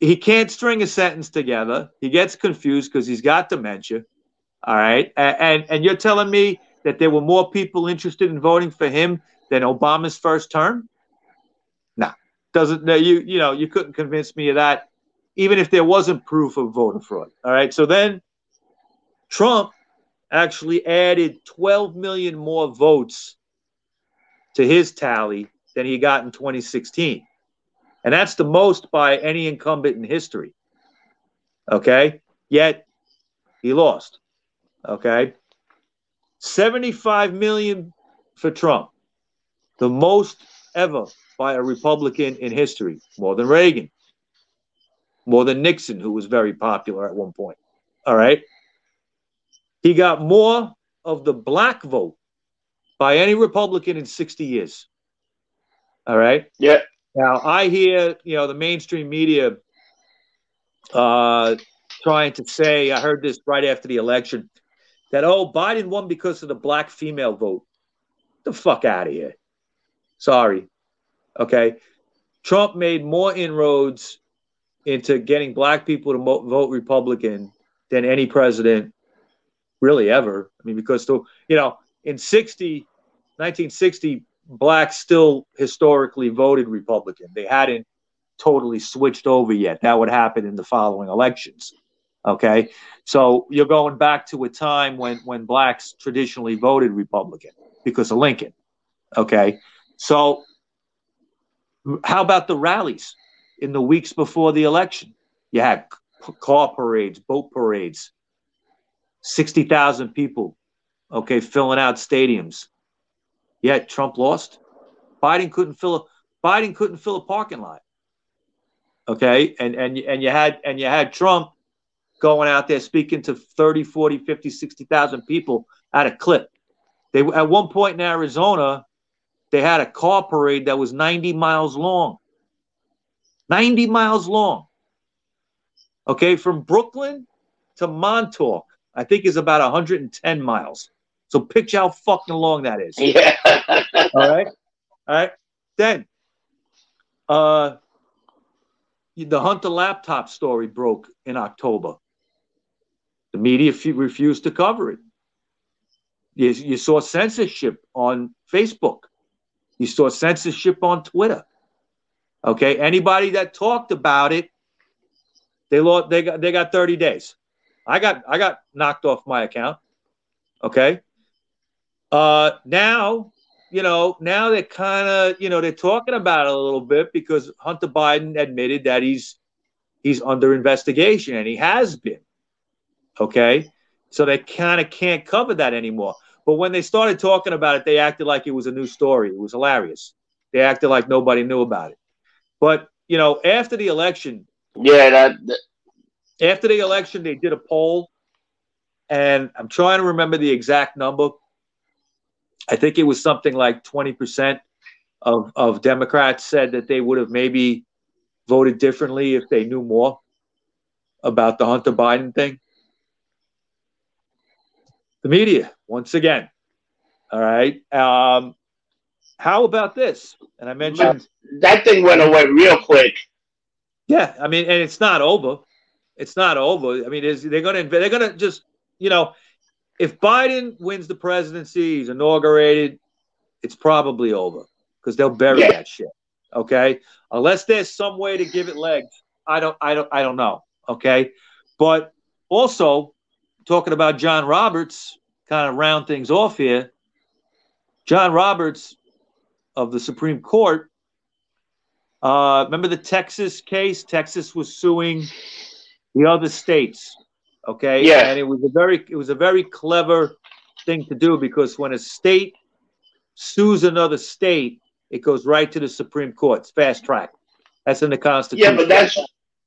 He can't string a sentence together. He gets confused because he's got dementia. All right? And, and and you're telling me that there were more people interested in voting for him than Obama's first term? No. Doesn't no, you you know, you couldn't convince me of that even if there wasn't proof of voter fraud. All right? So then Trump actually added 12 million more votes to his tally than he got in 2016. And that's the most by any incumbent in history. Okay? Yet he lost. Okay? 75 million for Trump, the most ever by a Republican in history, more than Reagan, more than Nixon, who was very popular at one point. All right? He got more of the black vote by any Republican in 60 years. All right. Yeah. Now I hear, you know, the mainstream media uh, trying to say, I heard this right after the election, that oh, Biden won because of the black female vote. The fuck out of here. Sorry. Okay. Trump made more inroads into getting black people to vote Republican than any president really ever. I mean, because to, you know, in 60, 1960, blacks still historically voted Republican. They hadn't totally switched over yet. That would happen in the following elections. Okay. So you're going back to a time when, when blacks traditionally voted Republican because of Lincoln. Okay. So how about the rallies in the weeks before the election? You had car parades, boat parades, 60,000 people, okay, filling out stadiums. Yet Trump lost. Biden couldn't fill a Biden couldn't fill a parking lot. Okay? And and and you had and you had Trump going out there speaking to 30, 40, 50, 60,000 people at a clip. They at one point in Arizona, they had a car parade that was 90 miles long. 90 miles long. Okay, from Brooklyn to Montauk. I think is about 110 miles. So picture how fucking long that is. Yeah. All right. All right. Then, uh, the Hunter laptop story broke in October. The media f- refused to cover it. You, you saw censorship on Facebook. You saw censorship on Twitter. Okay. Anybody that talked about it, they lost. They got. They got 30 days. I got I got knocked off my account. Okay. Uh, now, you know, now they're kind of, you know, they're talking about it a little bit because Hunter Biden admitted that he's he's under investigation and he has been. Okay. So they kind of can't cover that anymore. But when they started talking about it, they acted like it was a new story. It was hilarious. They acted like nobody knew about it. But, you know, after the election, yeah, that, that after the election, they did a poll, and I'm trying to remember the exact number. I think it was something like 20% of, of Democrats said that they would have maybe voted differently if they knew more about the Hunter Biden thing. The media, once again. All right. Um, how about this? And I mentioned that thing went away real quick. Yeah, I mean, and it's not over. It's not over. I mean, is they're going to they're going to just you know, if Biden wins the presidency, he's inaugurated, it's probably over because they'll bury yeah. that shit. Okay, unless there's some way to give it legs, I don't, I don't, I don't know. Okay, but also talking about John Roberts, kind of round things off here. John Roberts of the Supreme Court. Uh, remember the Texas case? Texas was suing the other states Okay. Yeah. And it was a very it was a very clever thing to do because when a state sues another state, it goes right to the Supreme Court. It's fast track. That's in the Constitution. Yeah, but that's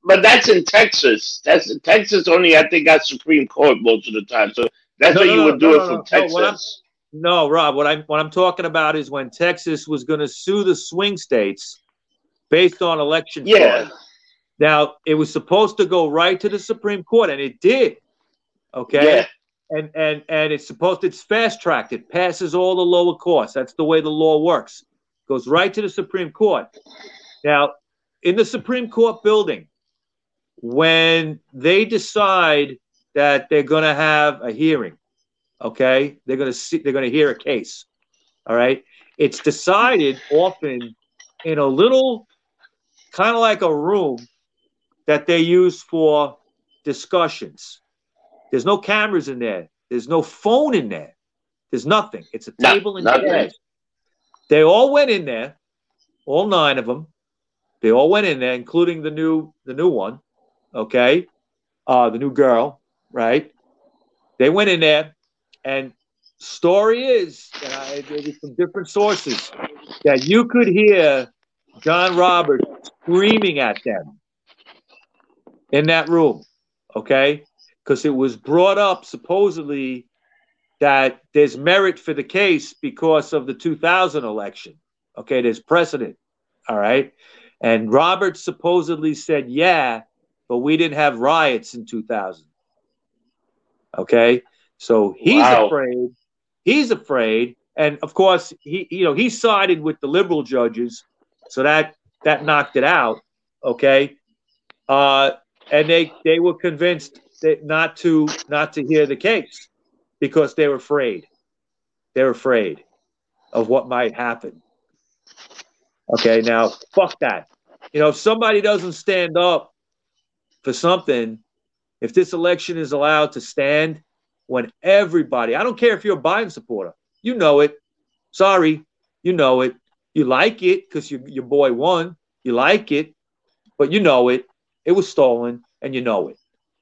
but that's in Texas. That's in Texas only I think got Supreme Court most of the time. So that's No, what no, you no, would do no, it from Texas. No, Rob, what I'm what I'm talking about is when Texas was going to sue the swing states based on election yeah. fraud. Now, it was supposed to go right to the Supreme Court and it did. Okay? Yeah. And and and it's supposed it's fast tracked. It passes all the lower courts. That's the way the law works. Goes right to the Supreme Court. Now, in the Supreme Court building, when they decide that they're going to have a hearing, okay, they're going to see, they're going to hear a case. All right, it's decided often in a little kind of like a room that they use for discussions. There's no cameras in there. There's no phone in there. There's nothing. It's a table and chairs. They all went in there, all nine of them. They all went in there, including the new the new one, okay, uh, the new girl, right? They went in there, and story is, and I from different sources, that you could hear John Roberts screaming at them in that room, okay? Because it was brought up supposedly that there's merit for the case because of the 2000 election. Okay, there's precedent, all right? And Roberts supposedly said, yeah, but we didn't have riots in 2000. Okay, so he's Wow. afraid. He's afraid, and of course, he you know he sided with the liberal judges, so that that knocked it out. Okay, uh, and they they were convinced that not to not to hear the case because they were afraid. They're afraid of what might happen. Okay, now fuck that. You know, if somebody doesn't stand up for something, if this election is allowed to stand when everybody, I don't care if you're a Biden supporter, you know it. Sorry, you know it. You like it because your your boy won. You like it, but you know it. It was stolen, and you know it.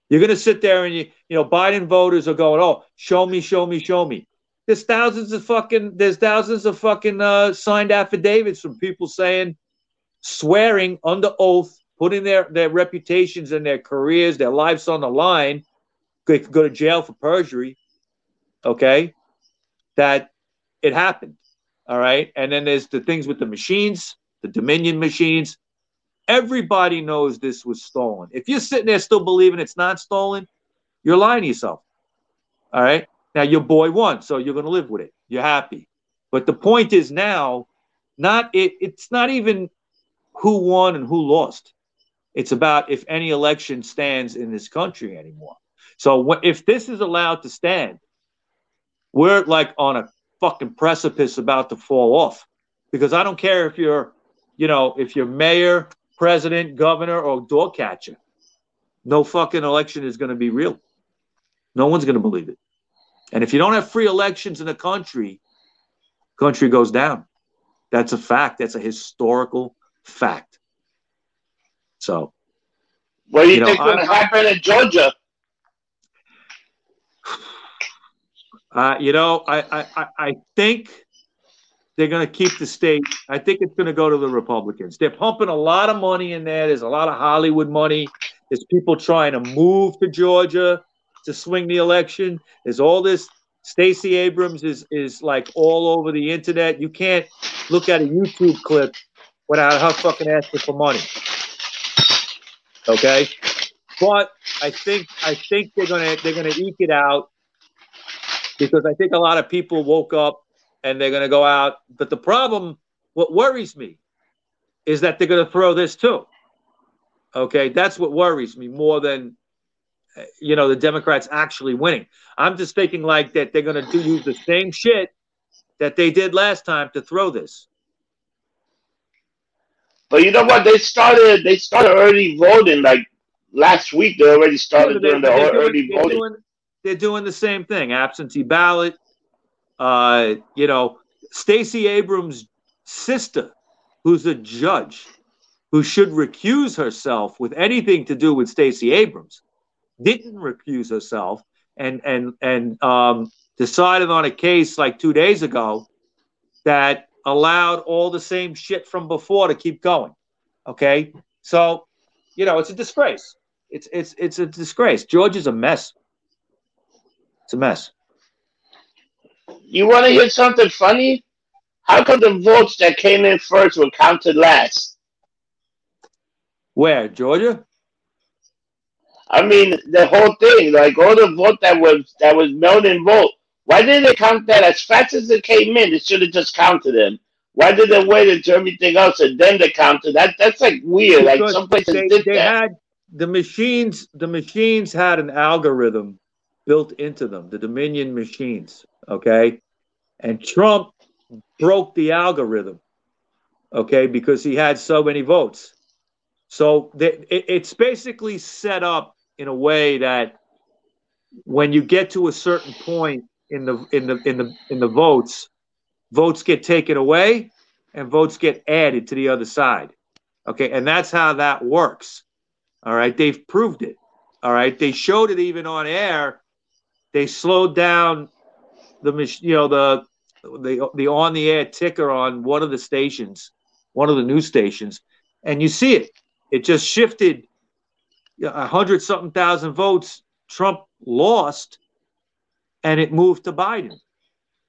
You're gonna sit there and you, you know, Biden voters are going, "Oh, show me, show me, show me." There's thousands of fucking, there's thousands of fucking uh, signed affidavits from people saying, swearing under oath, putting their their reputations and their careers, their lives on the line. They could go to jail for perjury. Okay, that it happened. All right, and then there's the things with the machines, the Dominion machines. Everybody knows this was stolen. If you're sitting there still believing it's not stolen, you're lying to yourself. All right. Now your boy won, so you're going to live with it. You're happy. But the point is now, not it. It's not even who won and who lost. It's about if any election stands in this country anymore. So wh- if this is allowed to stand, we're like on a fucking precipice about to fall off. Because I don't care if you're, you know, if you're mayor, president, governor, or door catcher. No fucking election is going to be real. No one's going to believe it. And if you don't have free elections in a country, country goes down. That's a fact. That's a historical fact. So, What do you, You know, think going to happen in Georgia? uh, you know, I, I- I think they're going to keep the state. I think it's going to go to the Republicans. They're pumping a lot of money in there. There's a lot of Hollywood money. There's people trying to move to Georgia to swing the election. There's all this. Stacey Abrams is is like all over the internet. You can't look at a YouTube clip without her fucking asking for money. Okay, but I think I think they're gonna they're gonna eke it out because I think a lot of people woke up and they're gonna go out. But the problem, what worries me, is that they're gonna throw this too. Okay, that's what worries me more than uh, you know the Democrats actually winning. I'm just thinking like that they're gonna do use the same shit that they did last time to throw this. But you know what? They started. They started early voting like last week. They already started They're- doing the doing- early they're voting. doing- they're doing the same thing, absentee ballot. Uh, you know, Stacey Abrams' sister, who's a judge, who should recuse herself with anything to do with Stacey Abrams, didn't recuse herself and and and um, decided on a case like two days ago that allowed all the same shit from before to keep going. Okay, so you know it's a disgrace. It's it's it's a disgrace. Georgia's a mess. It's a mess. You want to hear something funny? How come the votes that came in first were counted last? Where Georgia? I mean, the whole thing, like all the vote that was that was mailed in vote. Why did they count that as fast as it came in? They should have just counted them. Why did they wait until everything else and then they counted? That that's like weird. Because like some places they, did they that. Had, the machines, the machines had an algorithm built into them. The Dominion machines, okay, and Trump broke the algorithm, okay, because he had so many votes. So they, it, it's basically set up in a way that when you get to a certain point in the in the in the in the votes, votes get taken away and votes get added to the other side. Okay, and that's how that works. All right, they've proved it. All right, they showed it even on air. They slowed down the you know the the the on the air ticker on one of the stations, one of the news stations, and you see it. It just shifted a hundred something thousand votes. Trump lost, and it moved to Biden.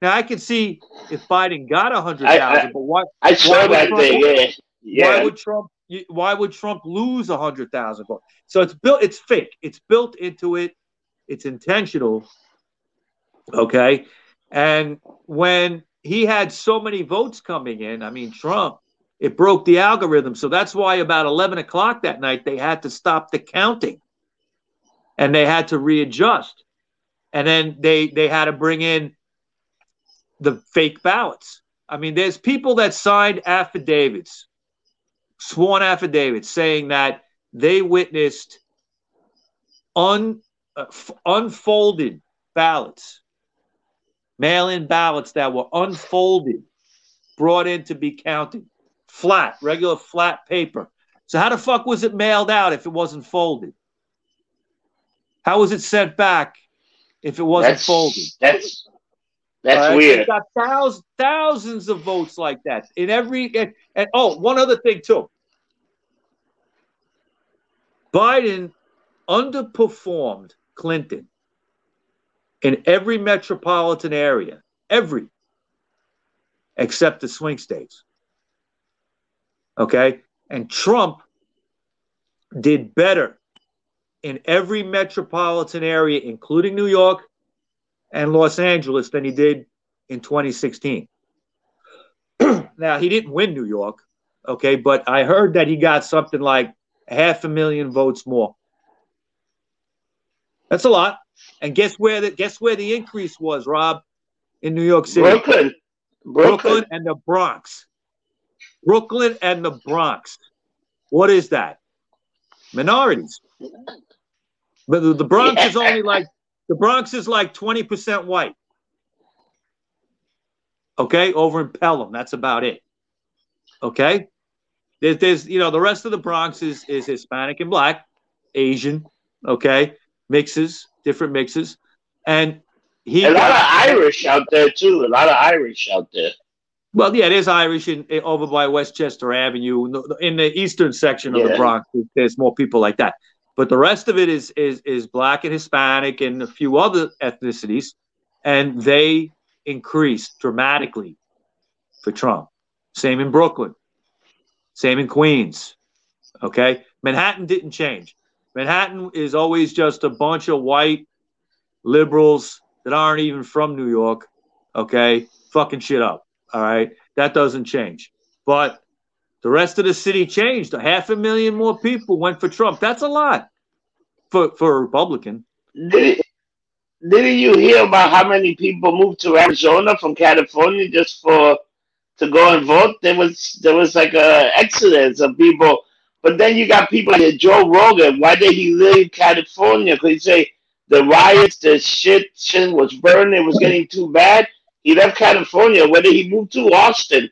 Now I can see if Biden got a hundred thousand, but why? I saw why that Trump, thing. Yeah. yeah. Why would Trump? Why would Trump lose a hundred thousand votes? So it's built. It's fake. It's built into it. It's intentional. Okay, and when he had so many votes coming in, I mean Trump, it broke the algorithm. So that's why about eleven o'clock that night they had to stop the counting, and they had to readjust, and then they they had to bring in the fake ballots. I mean, there's people that signed affidavits, sworn affidavits, saying that they witnessed un, uh, f- unfolded ballots, mail in ballots that were unfolded, brought in to be counted, flat, regular flat paper. So, how the fuck was it mailed out if it wasn't folded? How was it sent back if it wasn't that's, folded? That's that's right? weird. They've got thousands, thousands of votes like that in every. And, and oh, one other thing too. Biden underperformed Clinton in every metropolitan area, every, except the swing states. Okay, and Trump did better in every metropolitan area, including New York, and Los Angeles than he did in 2016. now, he didn't win New York, okay, but I heard that he got something like half a million votes more. That's a lot. And guess where the guess where the increase was, Rob? In New York City. Brooklyn. Brooklyn, Brooklyn and the Bronx. Brooklyn and the Bronx. What is that? Minorities. But the, the Bronx yeah. is only like the Bronx is like 20% white. Okay, over in Pelham, that's about it. Okay, there's, there's you know the rest of the Bronx is is Hispanic and black, Asian. Okay, mixes, different mixes, and he a lot of Irish out there too. A lot of Irish out there. Well, yeah, there's Irish in, in, over by Westchester Avenue in the eastern section of yeah. the Bronx. There's more people like that but the rest of it is is is black and Hispanic and a few other ethnicities, and they increased dramatically for Trump. Same in Brooklyn, same in Queens. Okay, Manhattan didn't change. Manhattan is always just a bunch of white liberals that aren't even from New York. Okay, fucking shit up. All right, that doesn't change. But the rest of the city changed. A half a million more people went for Trump. That's a lot for for a Republican. Did, didn't you hear about how many people moved to Arizona from California just for to go and vote? There was there was like a exodus of people. But then you got people like Joe Rogan. Why did he leave California? Because he say the riots, the shit, shit was burning. It was getting too bad. He left California. Where did he move to? Austin.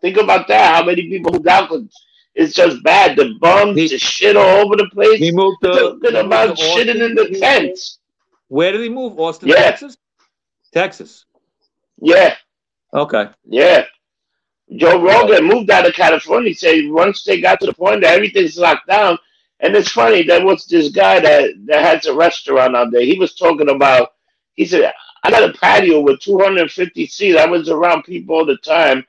Think about that. How many people moved out? It's just bad. The bums, He- the shit all over the place. He moved to, Talking about to shitting in the tents. Where did he move? Austin, Yeah. Texas? Texas. Yeah, Okay. yeah. Joe Rogan moved out of California. He said once they got to the point that everything's locked down, and it's funny there was this guy that that has a restaurant out there. He was talking about. He said, "I got a patio with 250 seats. I was around people all the time.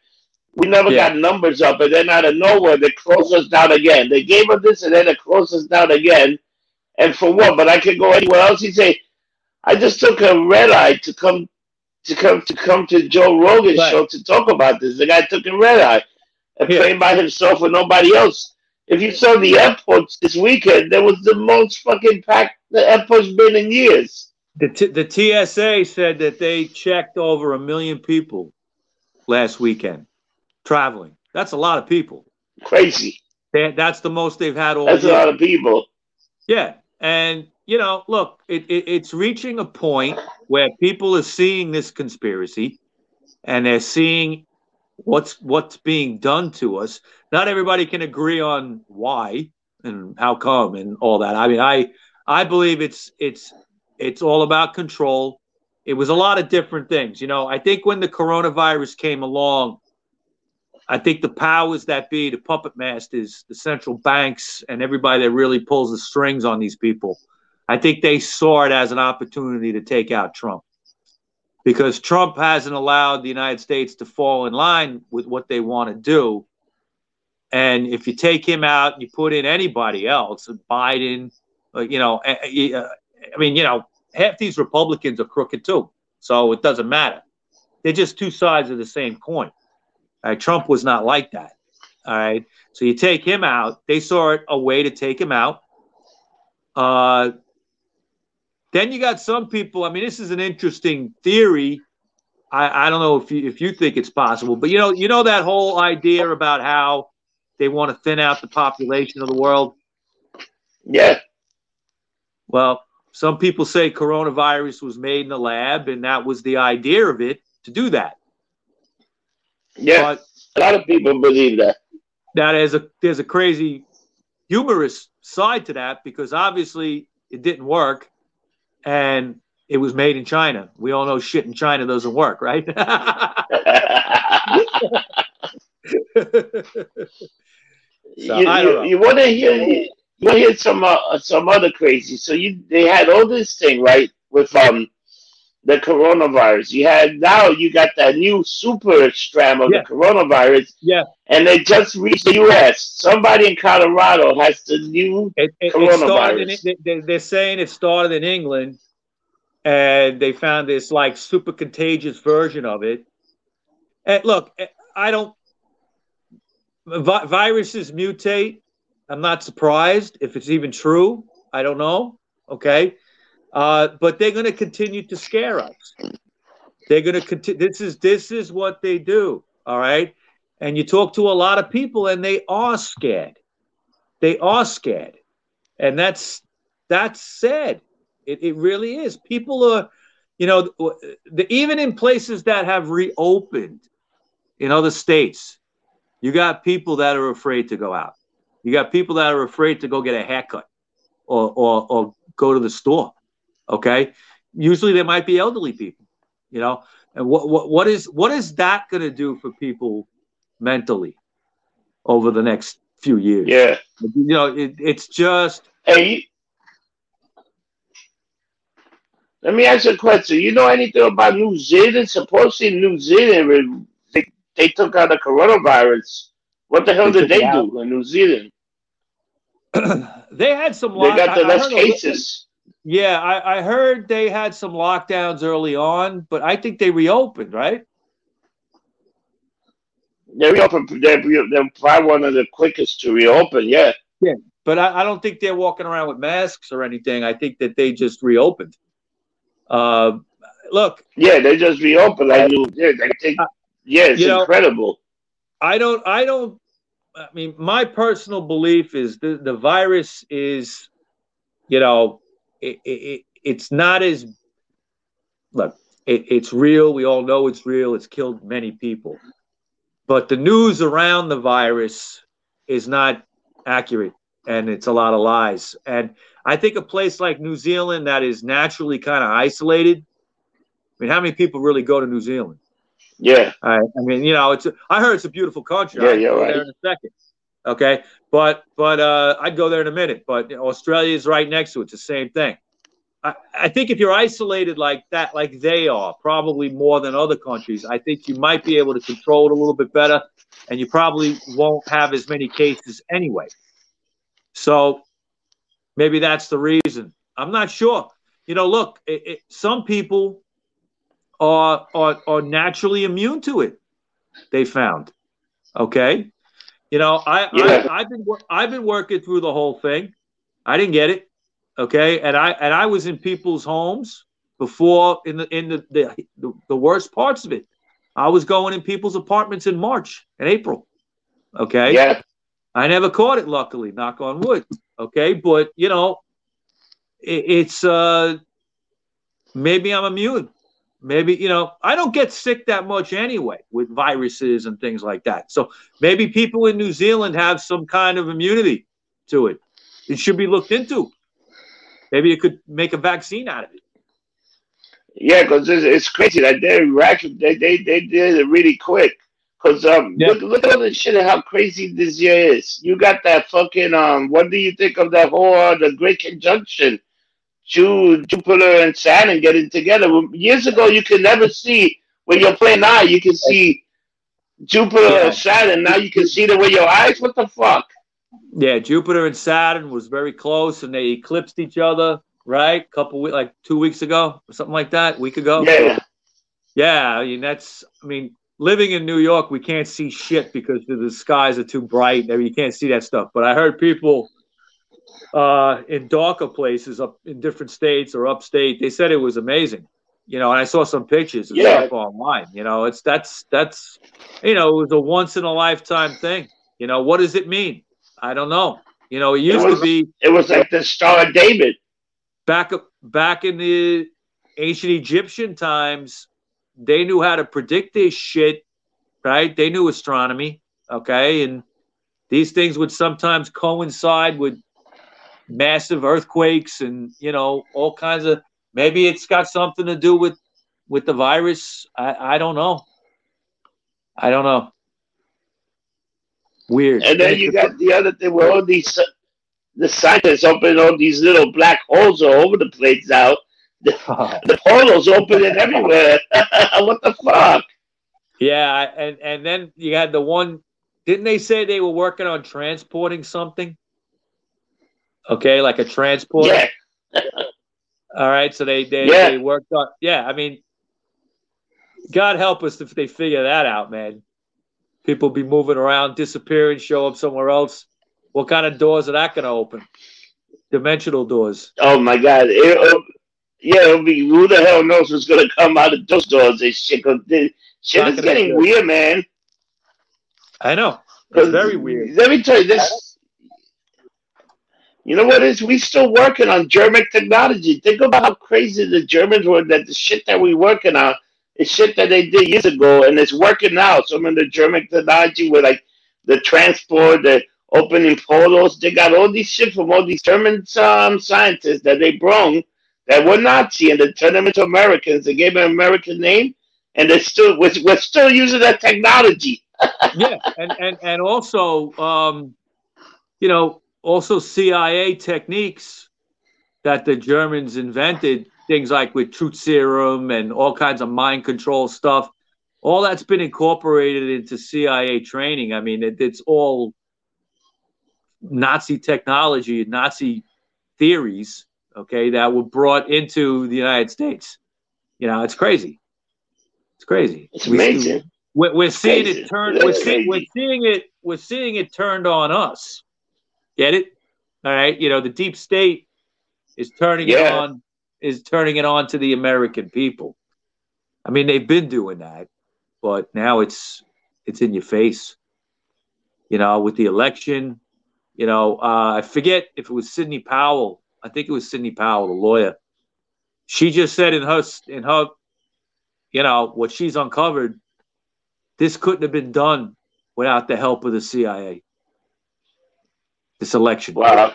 We never Yeah. got numbers up, and then out of nowhere they closed us down again. They gave us this, and then they closed us down again. And for what? But I could go anywhere else. He said, I just took a red eye to come to come to come to Joe Rogan's Right. show to talk about this. The guy took a red eye and Yeah. playing by himself with nobody else. If you saw the airports this weekend, there was the most fucking packed the airport's been in years. The, T- the TSA said that they checked over a million people last weekend traveling. That's a lot of people. Crazy. They, that's the most they've had all That's a lot of people. Yeah, and you know, look, it, it, it's reaching a point where people are seeing this conspiracy, and they're seeing what's what's being done to us. Not everybody can agree on why and how come and all that. I mean, I I believe it's it's it's all about control. It was a lot of different things. You know, I think when the coronavirus came along, I think the powers that be, the puppet masters, the central banks, and everybody that really pulls the strings on these people, I think they saw it as an opportunity to take out Trump. Because Trump hasn't allowed the United States to fall in line with what they want to do. And if you take him out and you put in anybody else, Biden, uh, you know, uh, uh, I mean, you know, half these Republicans are crooked too. So it doesn't matter. They're just two sides of the same coin. Trump was not like that. All right. So you take him out. They saw it a way to take him out. Then you got some people. I mean, this is an interesting theory. I, I don't know if you if you think it's possible, but you know, you know that whole idea about how they want to thin out the population of the world. Yeah. Well, some people say coronavirus was made in the lab, and that was the idea of it to do that. Yeah. But a lot of people believe that. that is a there's a crazy humorous side to that because obviously it didn't work and it was made in China. We all know shit in China doesn't work, right? So, you, I don't know. you, you want to hear you want to hear some uh, some other crazy. So you they had all this thing right with um the coronavirus. You had now you got that new super strand of Yeah. the coronavirus, yeah, and they just reached the U.S. Somebody in Colorado has the new it, it, it started. In, they- they're saying it started in England, and they found this like super contagious version of it. And look, I don't. Vi- viruses mutate. I'm not surprised if it's even true. I don't know. Okay, uh, but they're going to continue to scare us. They're going to continue. This is this is what they do. All right, and you talk to a lot of people, and they are scared. They are scared, and that's that's sad. It, it really is. People are, you know, the, even in places that have reopened in other states, you got people that are afraid to go out. You got people that are afraid to go get a haircut or or, or go to the store. Okay, usually there might be elderly people, you know. And what what what is what is that going to do for people mentally over the next few years? yeah. You know, it, it's just Hey, let me ask you a question. You know anything about New Zealand? Supposedly New Zealand they, they took out the coronavirus. What the hell They did they do in New Zealand? they had some. They got the I- I less heard a little- cases. Yeah, I, I heard they had some lockdowns early on, but I think they reopened, right? They reopened. They're, they're probably one of the quickest to reopen. Yeah. Yeah, But I, I don't think they're walking around with masks or anything. I think that they just reopened. Uh, look, Yeah, they just reopened. I knew. Yeah, they take. Yeah, it's Uh, You know- incredible. I don't. I don't. I mean, my personal belief is the the virus is, you know, it, it, it it's not as look. It, it's real. We all know it's real. It's killed many people, but the news around the virus is not accurate and it's a lot of lies. And I think a place like New Zealand that is naturally kind of isolated. I mean, how many people really go to New Zealand? Yeah. I, I mean, you know, it's. A, I heard it's a beautiful country. Yeah, yeah, right. There in a second. Okay, but but uh, I'd go there in a minute. But Australia is right next to it. It's the same thing. I, I think if you're isolated like that, like they are, probably more than other countries, I think you might be able to control it a little bit better, and you probably won't have as many cases anyway. So maybe that's the reason. I'm not sure. You know, look, it, it, some people are, are are naturally immune to it. They found, okay. You know, I, Yeah. I I've been I've been working through the whole thing. I didn't get it, okay, and I and I was in people's homes before in the in the the, the, the worst parts of it. I was going in people's apartments in March and April. Okay. Yeah. I never caught it, luckily, knock on wood. Okay, but you know, it, it's uh maybe I'm immune. Maybe you know I don't get sick that much anyway with viruses and things like that. So maybe people in New Zealand have some kind of immunity to it. It should be looked into. Maybe you could make a vaccine out of it. Yeah, because it's, it's crazy that they react- they they they did it really quick. Cause um, Yeah. look, look at all this shit and how crazy this year is. You got that fucking um. What do you think of that whole uh, the Great Conjunction? Ju- Jupiter and Saturn getting together. Years ago, you could never see when you're playing now. You can see Jupiter Yeah. and Saturn. Now you can see them with your eyes. What the fuck? Yeah, Jupiter and Saturn was very close, and they eclipsed each other. Right, couple we- like two weeks ago or something like that, week ago. Yeah, Yeah, I mean that's. I mean, living in New York, we can't see shit because the, the skies are too bright. I mean, you can't see that stuff. But I heard people uh, in darker places up in different states or upstate. They said it was amazing. You know, and I saw some pictures and Yeah. stuff online. You know, it's that's that's you know, it was a once in a lifetime thing. You know, what does it mean? I don't know. You know, it used was- to be it was like the Star of David. back up back in the ancient Egyptian times, they knew how to predict this shit, right? They knew astronomy, okay, and these things would sometimes coincide with massive earthquakes and you know all kinds of. Maybe it's got something to do with with the virus. I I don't know. I don't know. Weird. And then you got the other thing where all these the scientists open all these little black holes all over the place now. The, the portals opening everywhere. what the fuck? Yeah, and and then you had the one. Didn't they say they were working on transporting something? Okay, like a transporter. Yeah, All right, so they they, Yeah. they worked on. Yeah, I mean, God help us if they figure that out, man. People be moving around, disappearing, show up somewhere else. What kind of doors are that going to open? Dimensional doors. Oh my god. It, oh, yeah, it'll be who the hell knows what's gonna come out of those doors and shit. 'cause the- shit is getting weird, man. I know. It's 'Cause very weird. Let me tell you this. You know what is? We still working on German technology. Think about how crazy the Germans were. That the shit that we working on is shit that they did years ago, and it's working now. Some of the German technology with like the transport, the opening portals. They got all these shit from all these German um, scientists that they brung that were Nazi, and they turned them into Americans. They gave them an American name, and they still we're, we're still using that technology. yeah, and and and also, um, you know, also CIA techniques that the Germans invented, things like with truth serum and all kinds of mind control stuff. All that's been incorporated into CIA training. I mean, it, it's all Nazi technology, and Nazi theories, okay, that were brought into the United States. You know, it's crazy. It's crazy. It's We- amazing. we're, we're seeing it turn. That's We're seeing, we're seeing it. We're seeing it turned on us. Get it? All right. You know, the deep state is turning it on. Is turning it on to the American people. I mean, they've been doing that, but now it's it's in your face. You know, with the election. You know, uh, I forget if it was Sidney Powell. I think it was Sidney Powell, the lawyer. She just said in her in her, you know, what she's uncovered this couldn't have been done without the help of the CIA. This election. Wow.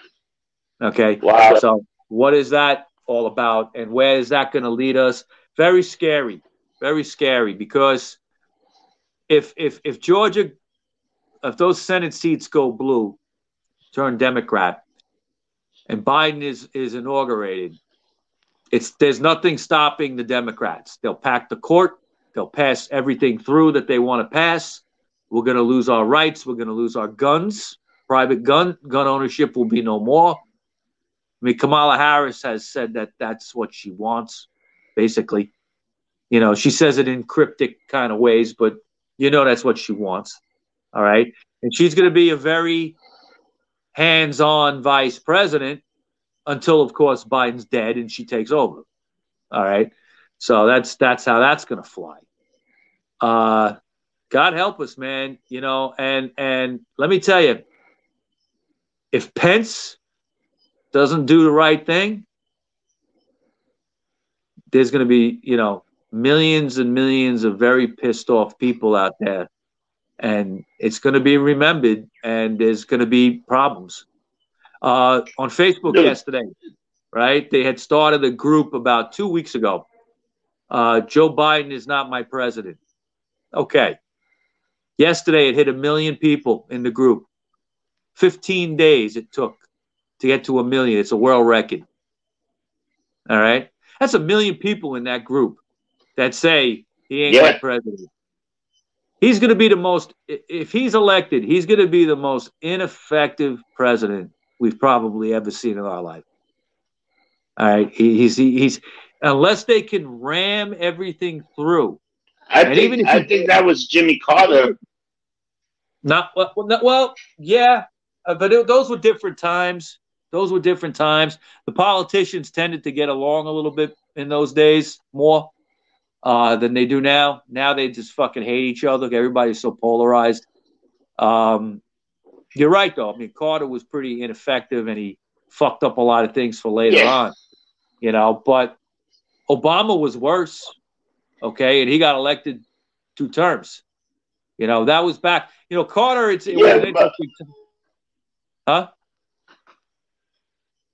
Okay. Wow. So what is that all about, and where is that going to lead us? Very scary. Very scary because if if if Georgia, if those Senate seats go blue, turn Democrat, and Biden is is inaugurated, it's there's nothing stopping the Democrats. They'll pack the court. They'll pass everything through that they want to pass. We're going to lose our rights. We're going to lose our guns. Private gun gun ownership will be no more. I mean, Kamala Harris has said that that's what she wants, basically. You know, she says it in cryptic kind of ways, but you know that's what she wants. All right. And she's going to be a very hands on vice president until, of course, Biden's dead and she takes over. All right. So that's that's how that's going to fly. Uh, God help us, man. You know, and and let me tell you, if Pence doesn't do the right thing, there's going to be, you know, millions and millions of very pissed off people out there. And it's going to be remembered, and there's going to be problems. Uh, on Facebook yesterday, right? They had started a group about two weeks ago. Uh, Joe Biden is not my president. Okay. Yesterday, it hit a million people in the group. 15 days it took to get to a million. It's a world record. All right. That's a million people in that group that say he ain't yeah. president. He's going to be the most, if he's elected, he's going to be the most ineffective president we've probably ever seen in our life. All right. He, he's, he's, unless they can ram everything through. I think, even I think that was Jimmy Carter. Not well, not, well yeah, uh, but it, those were different times. Those were different times. The politicians tended to get along a little bit in those days more uh, than they do now. Now they just fucking hate each other. Everybody's so polarized. Um, you're right, though. I mean, Carter was pretty ineffective, and he fucked up a lot of things for later yeah. on. You know, but Obama was worse. Okay, and he got elected two terms. You know, that was back. You know, Carter. It's it yeah, was but, huh?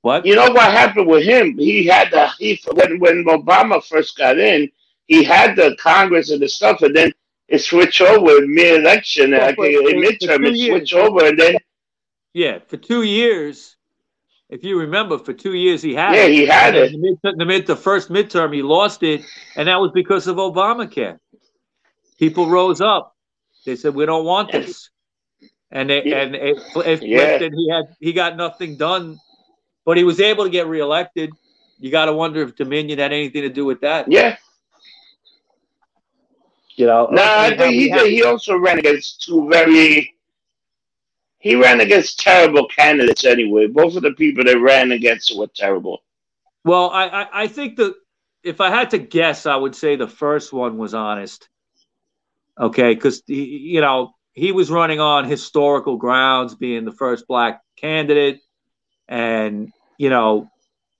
What? You know what happened with him? He had the he when when Obama first got in, he had the Congress and the stuff, and then it switched over mid-election, well, like in midterm, it switched over, and then yeah, for two years, if you remember, for two years he had yeah, it. he had it. The, mid, the, mid, the first midterm, he lost it, and that was because of Obamacare. People rose up. They said, "We don't want this," and they, yeah. and it, it yeah. and he had he got nothing done but he was able to get reelected. You got to wonder if Dominion had anything to do with that. Yeah. You know. No, I think he did. He also ran against two very. He ran against terrible candidates anyway. Both of the people that ran against were terrible. Well, I, I, I think that if I had to guess, I would say the first one was honest. Okay, because you know he was running on historical grounds, being the first black candidate and you know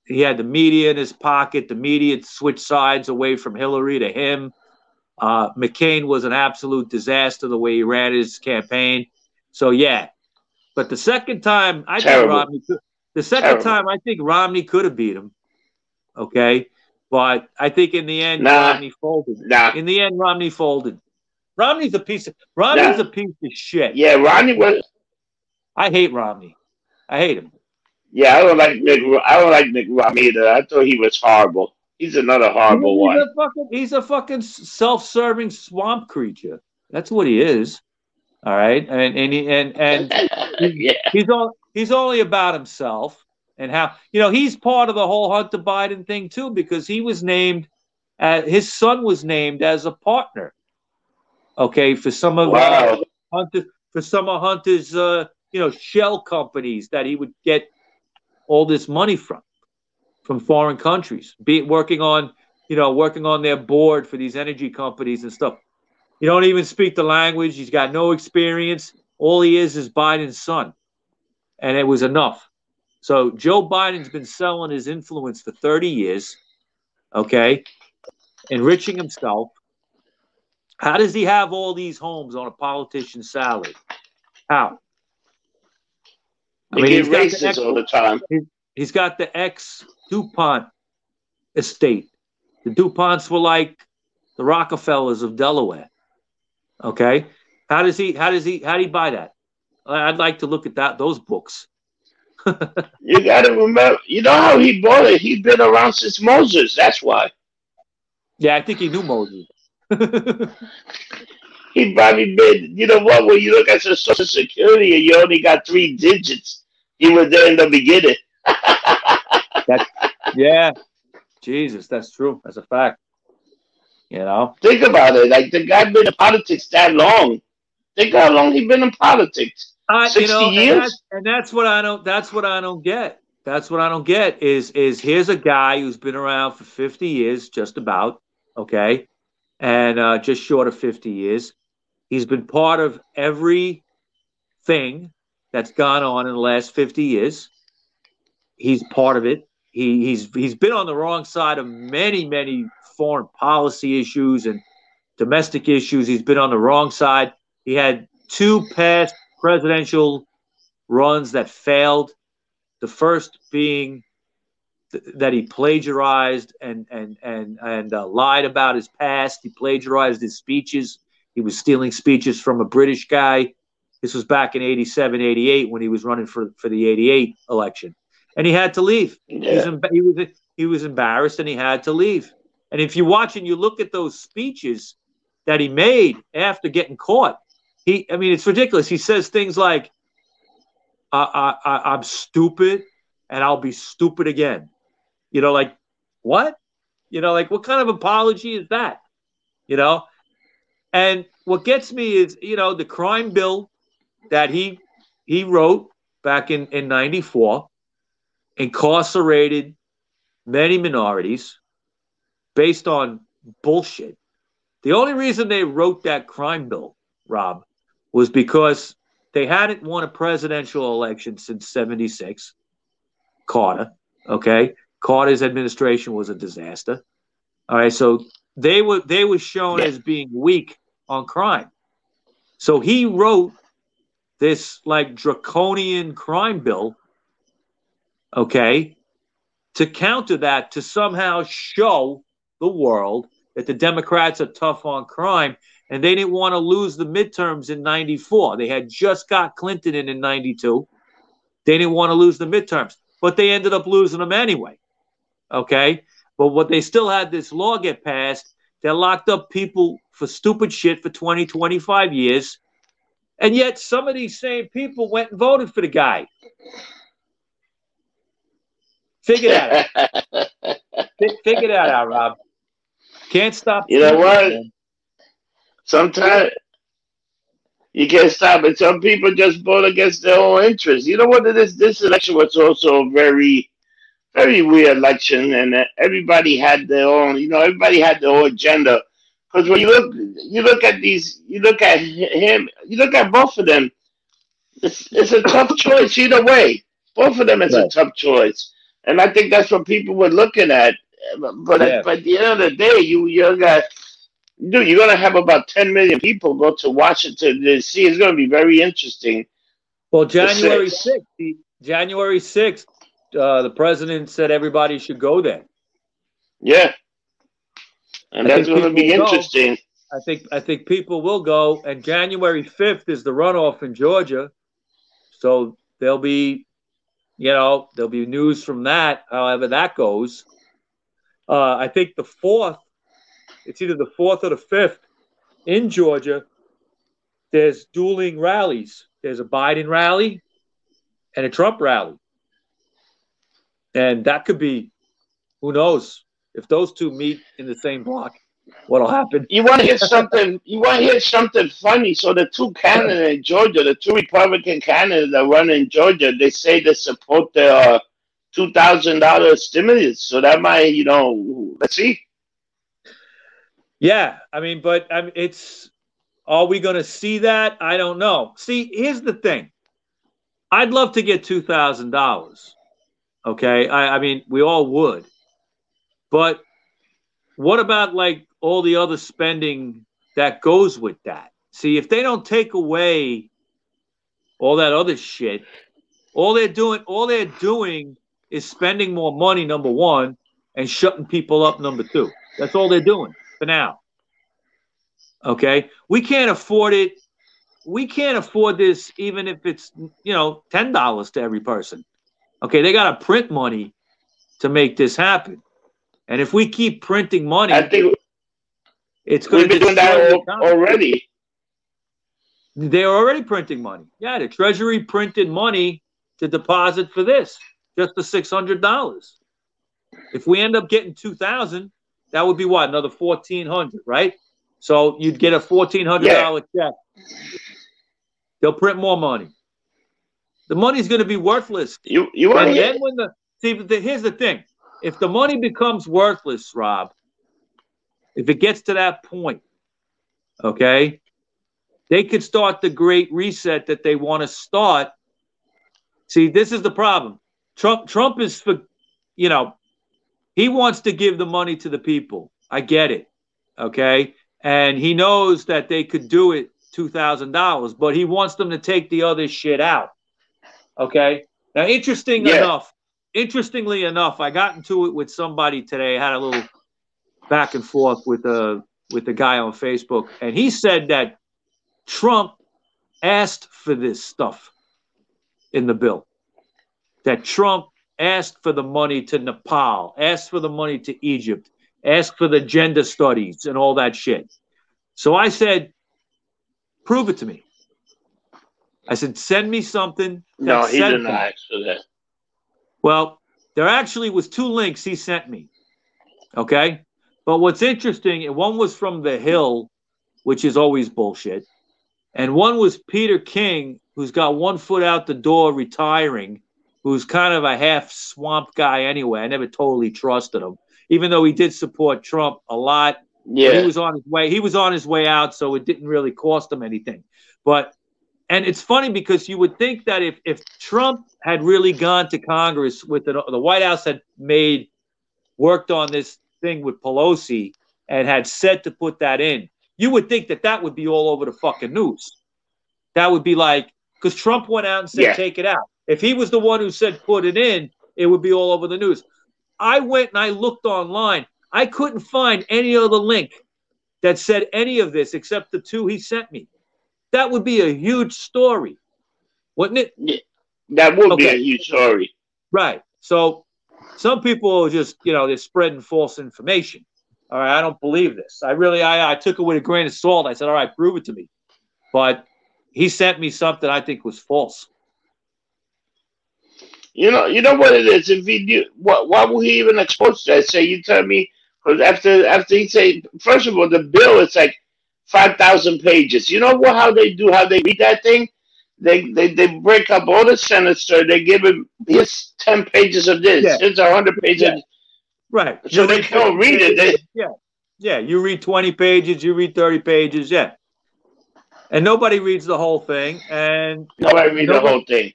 he had the media in his pocket. The media switched sides away from Hillary to him. Uh, McCain was an absolute disaster the way he ran his campaign. So yeah, but the second time I Terrible. think Romney, could, the second Terrible. time I think Romney could have beat him. Okay, but I think in the end nah. Romney folded. Nah. In the end, Romney folded. Romney's a piece of Romney's nah. a piece of shit. Yeah, Romney was. I hate Romney. I hate him. Yeah, I don't like Nick. I don't like Nick Romney either. I thought he was horrible. He's another horrible he's one. A fucking, he's a fucking self-serving swamp creature. That's what he is. All right, and and he, and and yeah. he's all he's only about himself and how you know he's part of the whole Hunter Biden thing too because he was named. Uh, his son was named as a partner. Okay, for some of wow. uh, Hunter for some of Hunter's uh, you know shell companies that he would get all this money from from foreign countries, be working on you know working on their board for these energy companies and stuff. You don't even speak the language. He's got no experience. All he is is Biden's son, and it was enough. So Joe Biden's been selling his influence for 30 years, okay, enriching himself. How does he have all these homes on a politician's salary? How? I mean, get racist the all the time. he's got the ex DuPont estate. The DuPonts were like the Rockefellers of Delaware. Okay. How does he how does he how do he buy that? I'd like to look at that those books. you gotta remember you know how he bought it? He'd been around since Moses, that's why. Yeah, I think he knew Moses. he probably been, you know what, when you look at the social security and you only got three digits, he was there in the beginning. that, yeah. Jesus, that's true. That's a fact. You know? Think about it. Like the guy been in politics that long. Think how long he been in politics. Uh, 60 you know, years? And that's, and that's what I don't that's what I don't get. That's what I don't get is is here's a guy who's been around for 50 years, just about, okay, and uh, just short of 50 years. He's been part of every thing that's gone on in the last 50 years. He's part of it. He, he's he's been on the wrong side of many many foreign policy issues and domestic issues. He's been on the wrong side. He had two past presidential runs that failed. The first being th- that he plagiarized and and and and uh, lied about his past. He plagiarized his speeches. He was stealing speeches from a British guy. This was back in 87, 88 when he was running for, for the 88 election. And he had to leave. Yeah. He, was, he, was, he was embarrassed and he had to leave. And if you watch and you look at those speeches that he made after getting caught, he, I mean, it's ridiculous. He says things like, I, I, I'm stupid and I'll be stupid again. You know, like, what? You know, like, what kind of apology is that? You know? And what gets me is, you know, the crime bill that he he wrote back in, in 94 incarcerated many minorities based on bullshit. The only reason they wrote that crime bill, Rob, was because they hadn't won a presidential election since 76, Carter. Okay. Carter's administration was a disaster. All right. So they were they were shown yeah. as being weak on crime. So he wrote this like draconian crime bill, okay, to counter that to somehow show the world that the Democrats are tough on crime. And they didn't want to lose the midterms in 94. They had just got Clinton in in 92. They didn't want to lose the midterms, but they ended up losing them anyway. Okay. But what they still had this law get passed that locked up people for stupid shit for 20, 25 years. And yet some of these same people went and voted for the guy. Figure that out. Figure that out, Rob. Can't stop. You know what? Sometimes you can't stop it. Some people just vote against their own interests. You know what it is? This election was also very, very weird election, and uh, everybody had their own. You know, everybody had their own agenda. Because when you look, you look at these, you look at him, you look at both of them. It's it's a tough choice either way. Both of them is right. a tough choice, and I think that's what people were looking at. But yeah. at, the end of the day, you you got, dude, you're gonna have about 10 million people go to Washington D.C. It's gonna be very interesting. Well, January 6th, January 6th, uh, the president said everybody should go there. Yeah and I that's going to be interesting. Go. I think I think people will go, and January fifth is the runoff in Georgia, so there'll be, you know, there'll be news from that. However that goes, uh, I think the fourth, it's either the fourth or the fifth in Georgia. There's dueling rallies. There's a Biden rally and a Trump rally, and that could be, who knows, if those two meet in the same block, what'll happen? You want to hear something? You want to hear something funny? So the two candidates in Georgia, the two Republican candidates that run in Georgia, they say they support the uh, two thousand dollars stimulus. So that might, you know, let's see. Yeah, I mean, but I mean, it's are we going to see that? I don't know. See, here's the thing. I'd love to get two thousand dollars. Okay, I, I mean, we all would. But what about like all the other spending that goes with that? See, if they don't take away all that other shit, All they're doing, all they're doing is spending more money, number one, and shutting people up, number two. That's all they're doing for now. Okay. We can't afford it. We can't afford this even if it's, you know, $10 to every person. Okay. They got to print money to make this happen. And if we keep printing money, I think it's going we've to been doing that already. They're already printing money. Yeah, the Treasury printed money to deposit for this, just the six hundred dollars. If we end up getting two thousand, that would be what another fourteen hundred, right? So you'd get a fourteen hundred dollar check. They'll print more money. The money's going to be worthless. You you And then when the see, the, here's the thing: if the money becomes worthless, Rob, if it gets to that point, okay, they could start the great reset that they want to start. See, this is the problem. Trump Trump is for, you know, he wants to give the money to the people. I get it, okay, and he knows that they could do it two thousand dollars, but he wants them to take the other shit out. Okay. Now, interesting Yeah. enough, interestingly enough, I got into it with somebody today. I had a little back and forth with a with a guy on Facebook, and he said that Trump asked for this stuff in the bill. That Trump asked for the money to Nepal, asked for the money to Egypt, asked for the gender studies and all that shit. So I said, prove it to me. I said, send me something. No, he said didn't that." ask for that. Well, there actually was two links he sent me. Okay. But what's interesting, and one was from The Hill, which is always bullshit. And one was Peter King, who's got one foot out the door retiring, who's kind of a half swamp guy anyway. I never totally trusted him, even though he did support Trump a lot. Yeah. he was on his way. He was on his way out, so it didn't really cost him anything. But and it's funny because you would think that if if Trump had really gone to Congress with the, the White House had made worked on this thing with Pelosi and had said to put that in, you would think that that would be all over the fucking news. That would be like because Trump went out and said Yeah. take it out. If he was the one who said put it in, it would be all over the news. I went and I looked online. I couldn't find any other link that said any of this except the two he sent me. That would be a huge story, wouldn't it? That would be a huge story. Right. So some people are just, you know, they're spreading false information. All right, I don't believe this. I really, I, I took it with a grain of salt. I said, all right, prove it to me. But he sent me something I think was false. You know, you know what it is. If he knew, what, why would he even expose that? Say, you tell me, because after after he say, first of all, the bill is like five thousand pages. You know what? How they do? How they read that thing? They they they break up all the senators. They give him here's ten pages of this. Yeah. Here's a hundred pages. Yeah. Right. So they don't read it. They, Yeah. Yeah. You read 20 pages, you read 30 pages. Yeah. And nobody reads the whole thing. And nobody read the whole thing.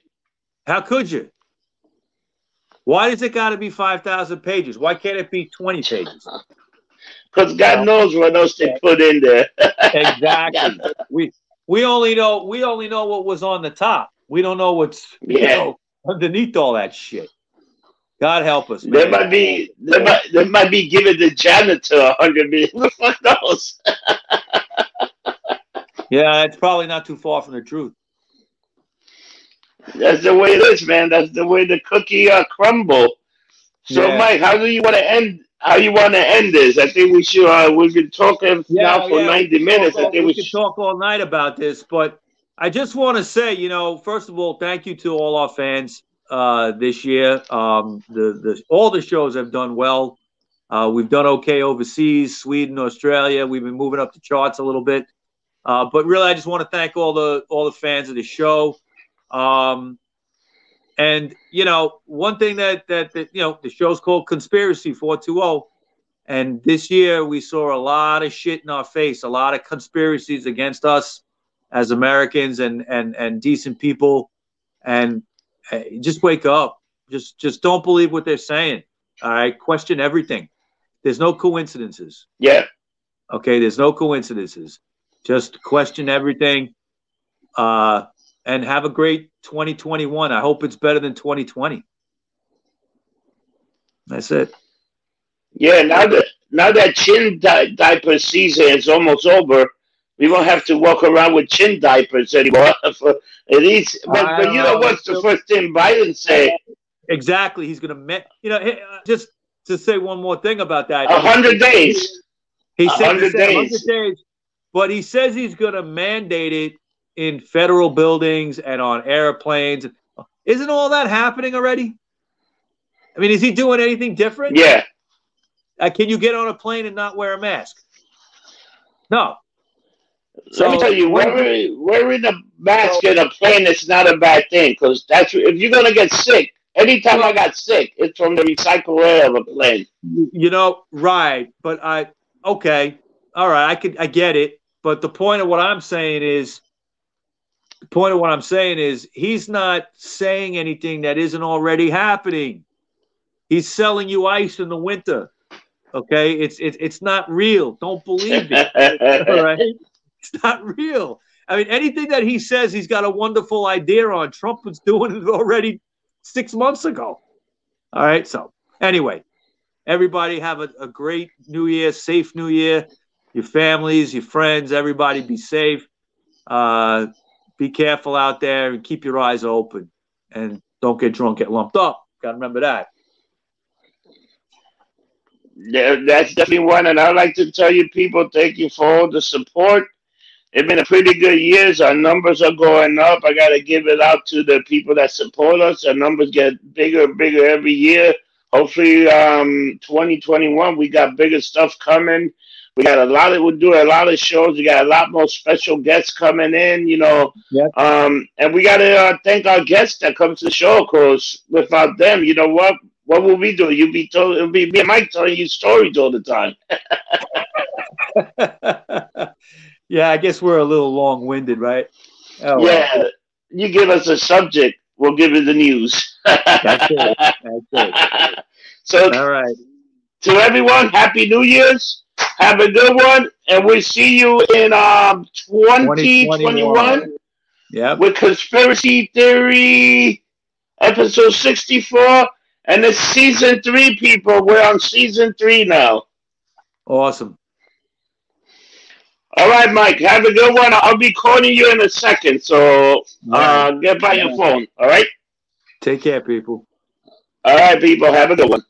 how could you? Why does it got to be 5,000 pages? Why can't it be 20 pages? Because God knows what else they put in there. Exactly. we we only know we only know what was on the top. We don't know what's you Yeah. know, underneath all that shit. God help us, They man. might be they might they might be giving the janitor a hundred million. Who fuck knows? Yeah, it's probably not too far from the truth. That's the way it is, man. That's the way the cookie uh, crumble. So, Yeah. Mike, how do you want to end? How you want to end this? I think we should. Uh, we've been talking now for yeah, ninety minutes. Talk, I think we we should. talk all night about this, but I just want to say, you know, first of all, thank you to all our fans uh, this year. Um, the the all the shows have done well. Uh, we've done okay overseas, Sweden, Australia. We've been moving up the charts a little bit, uh, but really, I just want to thank all the all the fans of the show. Um, and you know, one thing that, that that you know, the show's called Conspiracy Four Two Zero. And this year we saw a lot of shit in our face, a lot of conspiracies against us as Americans and and and decent people. And uh, just wake up. Just just don't believe what they're saying. All right, question everything. There's no coincidences. Yeah, Okay, there's no coincidences. Just question everything. Uh, and have a great 2021. I hope it's better than 2020. That's it. Yeah, now that now that chin di- diaper season is almost over, we won't have to walk around with chin diapers anymore. For at least, but, but you know what's the first thing Biden say? Exactly, he's going to, you know, uh, just to say one more thing about that. A hundred days. He said, 100 days. days. But he says he's going to mandate it in federal buildings and on airplanes. Isn't all that happening already? I mean, is he doing anything different? Yeah. Uh, can you get on a plane and not wear a mask? No. So, Let me tell you, wearing, wearing a mask in a plane is not a bad thing because that's if you're gonna get sick. Anytime I got sick, it's from the recycle air of a plane. You know, right? But I okay, all right, I could I get it. But the point of what I'm saying is, the point of what I'm saying is, he's not saying anything that isn't already happening. He's selling you ice in the winter. Okay, it's it's it's not real. Don't believe it. All right, it's not real. I mean, anything that he says he's got a wonderful idea on, Trump was doing it already six months ago. All right, so anyway, everybody have a, a great New Year, safe New Year. Your families, your friends, everybody be safe. Uh, be careful out there and keep your eyes open, and don't get drunk, get lumped up. Got to remember that. Yeah, that's definitely one. And I'd like to tell you people, thank you for all the support. It's been a pretty good years. Our numbers are going up. I got to give it out to the people that support us. Our numbers get bigger and bigger every year. Hopefully, um, 2021, we got bigger stuff coming. We got a lot of, we're doing a lot of shows. We got a lot more special guests coming in, you know. Yep. Um, and we got to uh, thank our guests that come to the show of course. without them, you know what? What will we do? You'll be told it'll be me and Mike telling you stories all the time. yeah, I guess we're a little long winded, right? Oh, yeah. Well. You give us a subject, we'll give you the news. That's it. That's it. So all right. To everyone, happy New Year's. Have a good one, and we'll see you in um 2021. Yeah. With conspiracy theory episode 64 and it's season three, people. We're on season three now. Awesome. All right, Mike. Have a good one. I'll be calling you in a second. So uh, get by your phone. All right. Take care, people. All right, people. Have a good one.